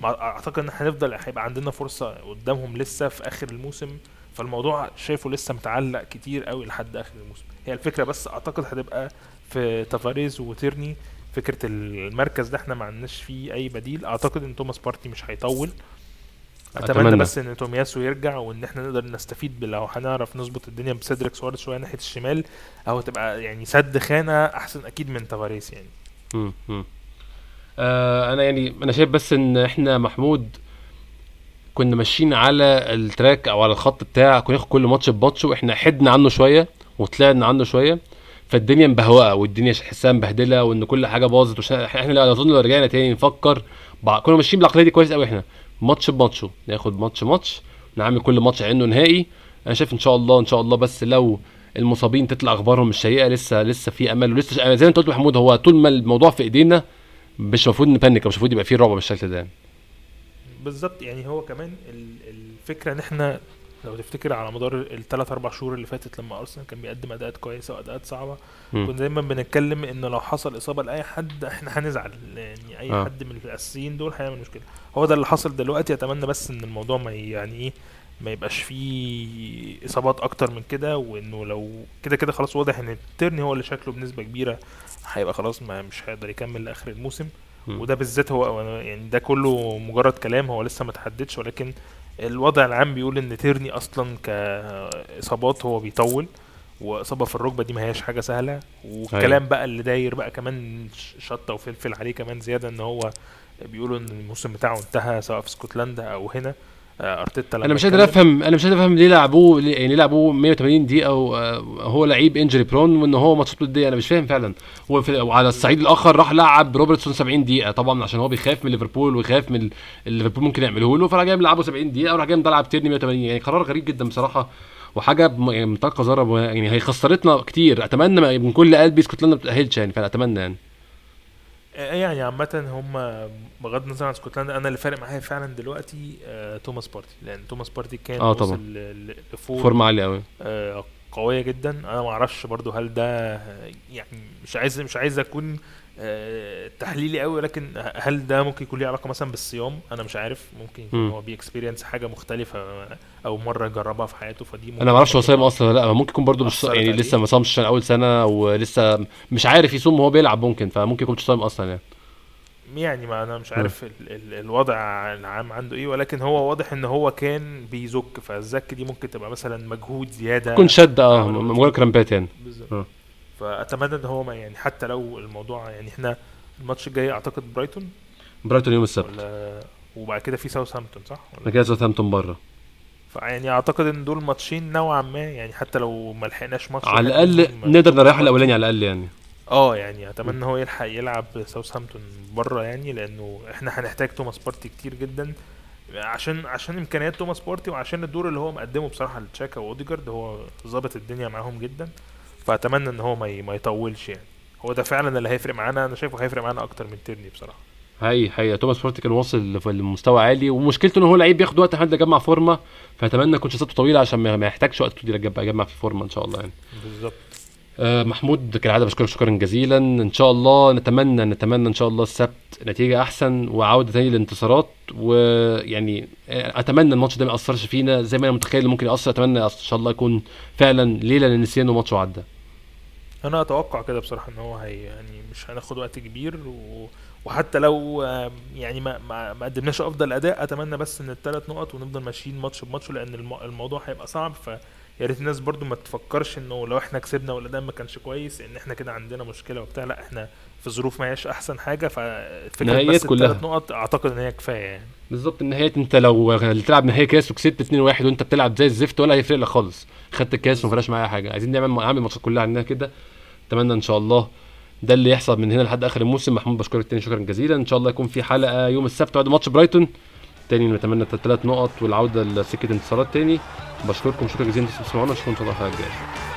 Speaker 2: أعتقد إن إحنا هنفضل هيبقى عندنا فرصة قدامهم لسه في آخر الموسم فالموضوع شايفه لسه متعلق كتير قوي لحد آخر الموسم. هي الفكرة بس أعتقد هتبقى في تافاريز وتيرني فكرة المركز ده إحنا ما عندناش فيه أي بديل. أعتقد إن توماس بارتي مش هيطول. أتمنى,
Speaker 1: أتمنى.
Speaker 2: بس إن تومياسو يرجع وإن إحنا نقدر نستفيد لو هنعرف نظبط الدنيا بسيدريك سواريز شوية ناحية الشمال أو تبقى يعني سد خانة أحسن أكيد من تافاريز يعني
Speaker 1: مم. مم. آه أنا يعني أنا شايف بس إن إحنا محمود كنا ماشيين على ال track أو على الخط بتاع كنا ناخد كل ماتش بماتش وإحنا حدنا عنه شوية وطلعنا عنه شوية فالدنيا مبهوقة والدنيا حسها مبهدلة وإن كل حاجة باظت وش... إحنا لو اظن لو رجعنا تاني نفكر بع... كنا ماشيين بالعقلية دي كويس قوي إحنا ماتش بماتشه ناخد ماتش ماتش. نعمل كل ماتش عينه نهائي. أنا شايف إن شاء الله إن شاء الله بس لو المصابين تطلع أخبارهم سيئة لسه لسه في أمل. ولسه زي ما أنت قلت محمود هو طول ما الموضوع في إيدينا مش المفروض نبانك مش المفروض يبقى فيه رعب بالشكل ده.
Speaker 2: بالظبط يعني هو كمان ال- الفكرة إن إحنا لو تفتكر على مدار الثلاث أربع شهور اللي فاتت لما أرسنال كان بيقدم أداءات كويسة وأداءات
Speaker 1: صعبة.
Speaker 2: كنا دايما بنتكلم إنه لو حصل إصابة لأي حد إحنا هنزعل يعني أي
Speaker 1: آه.
Speaker 2: حد من الأساسيين دول هيعمل مشكلة هو ده اللي حصل دلوقتي أتمنى بس إن الموضوع ما يعني إيه ما يبقاش فيه إصابات أكتر من كده وإنه لو كده كده خلاص واضح إن تيرني هو اللي شكله بنسبة كبيرة هيبقى خلاص ما مش هيقدر يكمل لآخر الموسم
Speaker 1: مم.
Speaker 2: وده بالذات هو يعني ده كله مجرد كلام هو لسه ما تحددش ولكن الوضع العام بيقول إن تيرني أصلا كإصابات هو بيطول وإصابة في الركبة دي ما هياش حاجة سهلة. والكلام بقى اللي داير بقى كمان شطة وفلفل عليه كمان زيادة إن هو بيقولوا إن الموسم بتاعه انتهى سواء في اسكتلندا أو هنا. أرتيتا لما
Speaker 1: أنا مش قادر أفهم أنا مش قادر أفهم ليه لعبوه يعني ليه لعبوه 180 دقيقة وهو لعيب انجري برون وإن هو ماتشات وديه أنا مش فاهم فعلا. وعلى الصعيد الآخر راح لعب روبرتسون 70 دقيقة طبعا عشان هو بيخاف من ليفربول ويخاف من اللي ليفربول ممكن يعمله له فراح جاي ملعبه 70 دقيقة وراح جاي ملعب تيرني 180 يعني قرار غريب جدا بصراحة وحاجة يعني منتهى القذاره يعني هي خسرتنا كتير. أتمنى من كل قلبي اسكتلندا ما تتاهلش يعني فانا اتمنى يعني.
Speaker 2: آه، يعني عامة هم بغض النظر عن اسكتلندا أنا اللي فارق معايا فعلا دلوقتي آه، توماس بارتي. لأن توماس بارتي كان
Speaker 1: آه، طبعا.
Speaker 2: لفور
Speaker 1: فورمة عاليه قوي
Speaker 2: آه، قوية جدا. أنا ما أعرفش برضو هل ده يعني مش عايز مش عايز أكون آه، تحليلي قوي ولكن هل ده ممكن يكون ليه علاقة مثلا بالصيام؟ أنا مش عارف. ممكن يكون. هو بي experience حاجة مختلفة أو مرة جربها في حياته فدي
Speaker 1: أنا ما أعرفش هو صايم أصلا ولا لأ. ممكن يكون برضه مش يعني
Speaker 2: عليه.
Speaker 1: لسه ما صامش عشان أول سنة ولسه مش عارف يصوم وهو بيلعب ممكن فممكن يكون مش صايم أصلا يعني.
Speaker 2: يعني ما أنا مش عارف ال ال الوضع العام عنده إيه ولكن هو واضح إن هو كان بيزك فالزك دي ممكن تبقى مثلا مجهود زيادة.
Speaker 1: يكون شد
Speaker 2: آه
Speaker 1: مجرد cramp ات يعني.
Speaker 2: بالظبط.
Speaker 1: آه.
Speaker 2: فأتمنى إن هو ما يعني حتى لو الموضوع يعني إحنا الماتش الجاي أعتقد برايتون؟
Speaker 1: برايتون يوم السبت.
Speaker 2: ولا وبعد كده في ساوثهامبتون صح؟ ولا
Speaker 1: كده ساوثهامبتون بره.
Speaker 2: فيعني أعتقد إن دول ماتشين نوعا ما يعني حتى لو ما لحقناش ماتش
Speaker 1: على
Speaker 2: واحد الأقل
Speaker 1: نقدر نريح الأولاني على الأقل يعني.
Speaker 2: آه يعني أتمنى إن هو يلحق يلعب ساوثهامبتون بره يعني لأنه إحنا هنحتاج توماس بارتي كتير جدا. عشان عشان إمكانيات توماس بارتي وعشان الدور اللي هو مقدمه بصراحة لتشاكا وأوديجارد هو ظابط الدنيا معاهم جدا. فأتمنى إن هو ما ما يطولش يعني. هو ده فعلا اللي هيفرق معانا. أنا شايفه هيفرق معانا أكتر من تيرني بصراحة.
Speaker 1: هاي هي توماس بارتي كان واصل لمستوى عالي. ومشكلته إن هو لعيب بياخد وقت لحد يجمع فورمة. فأتمنى يكون شخصيته طويلة عشان ما يحتاجش وقت يجمع في فورمة إن شاء الله يعني.
Speaker 2: بالظبط.
Speaker 1: محمود كالعادة بشكرك شكرا جزيلا. إن شاء الله نتمنى نتمنى إن شاء الله السبت نتيجة أحسن وعودة تاني للانتصارات. ويعني آه، أتمنى الماتش ده ما يأثرش فينا. زي ما أنا متخيل ممكن يأثر أتمنى إن شاء الله يكون فعلا ليلة للنسيان وماتش وعدى
Speaker 2: أنا أتوقع كده بصراحة إن هو هي يعني مش هناخد وقت كبير. و... وحتى لو يعني ما ما قدمناش أفضل أداء أتمنى بس إن الثلاث نقط ونفضل ماشيين ماتش بماتش لأن الم... الموضوع هيبقى صعب. فيا ريت الناس برضو ما تفكرش انه لو إحنا كسبنا والاداء ما كانش كويس ان إحنا كده عندنا مشكلة وبتاع لا إحنا في ظروف ما هياش احسن حاجة ففكره بس
Speaker 1: كلها.
Speaker 2: نقط اعتقد ان هي كفاية يعني.
Speaker 1: بالظبط النهاية انت لو تلعب نهائي كاس وكسبت 2-1 وانت بتلعب زي الزفت ولا هيفرق لك خالص. خدت الكاس وما فرقش معايا حاجة. عايزين نعمل نعمل الماتشات كلها عندنا كده. أتمنى إن شاء الله ده اللي يحصل من هنا لحد آخر الموسم. محمود بشكرك تاني شكرا جزيلا. إن شاء الله يكون في حلقة يوم السبت بعد ماتش برايتون. تاني نتمنى الثلاث نقط والعودة لسكة انتصارات تاني. بشكركم شكرا جزيلا أنتوا بتسمعونا اشوفكم إن شاء الله الحلقة الجايه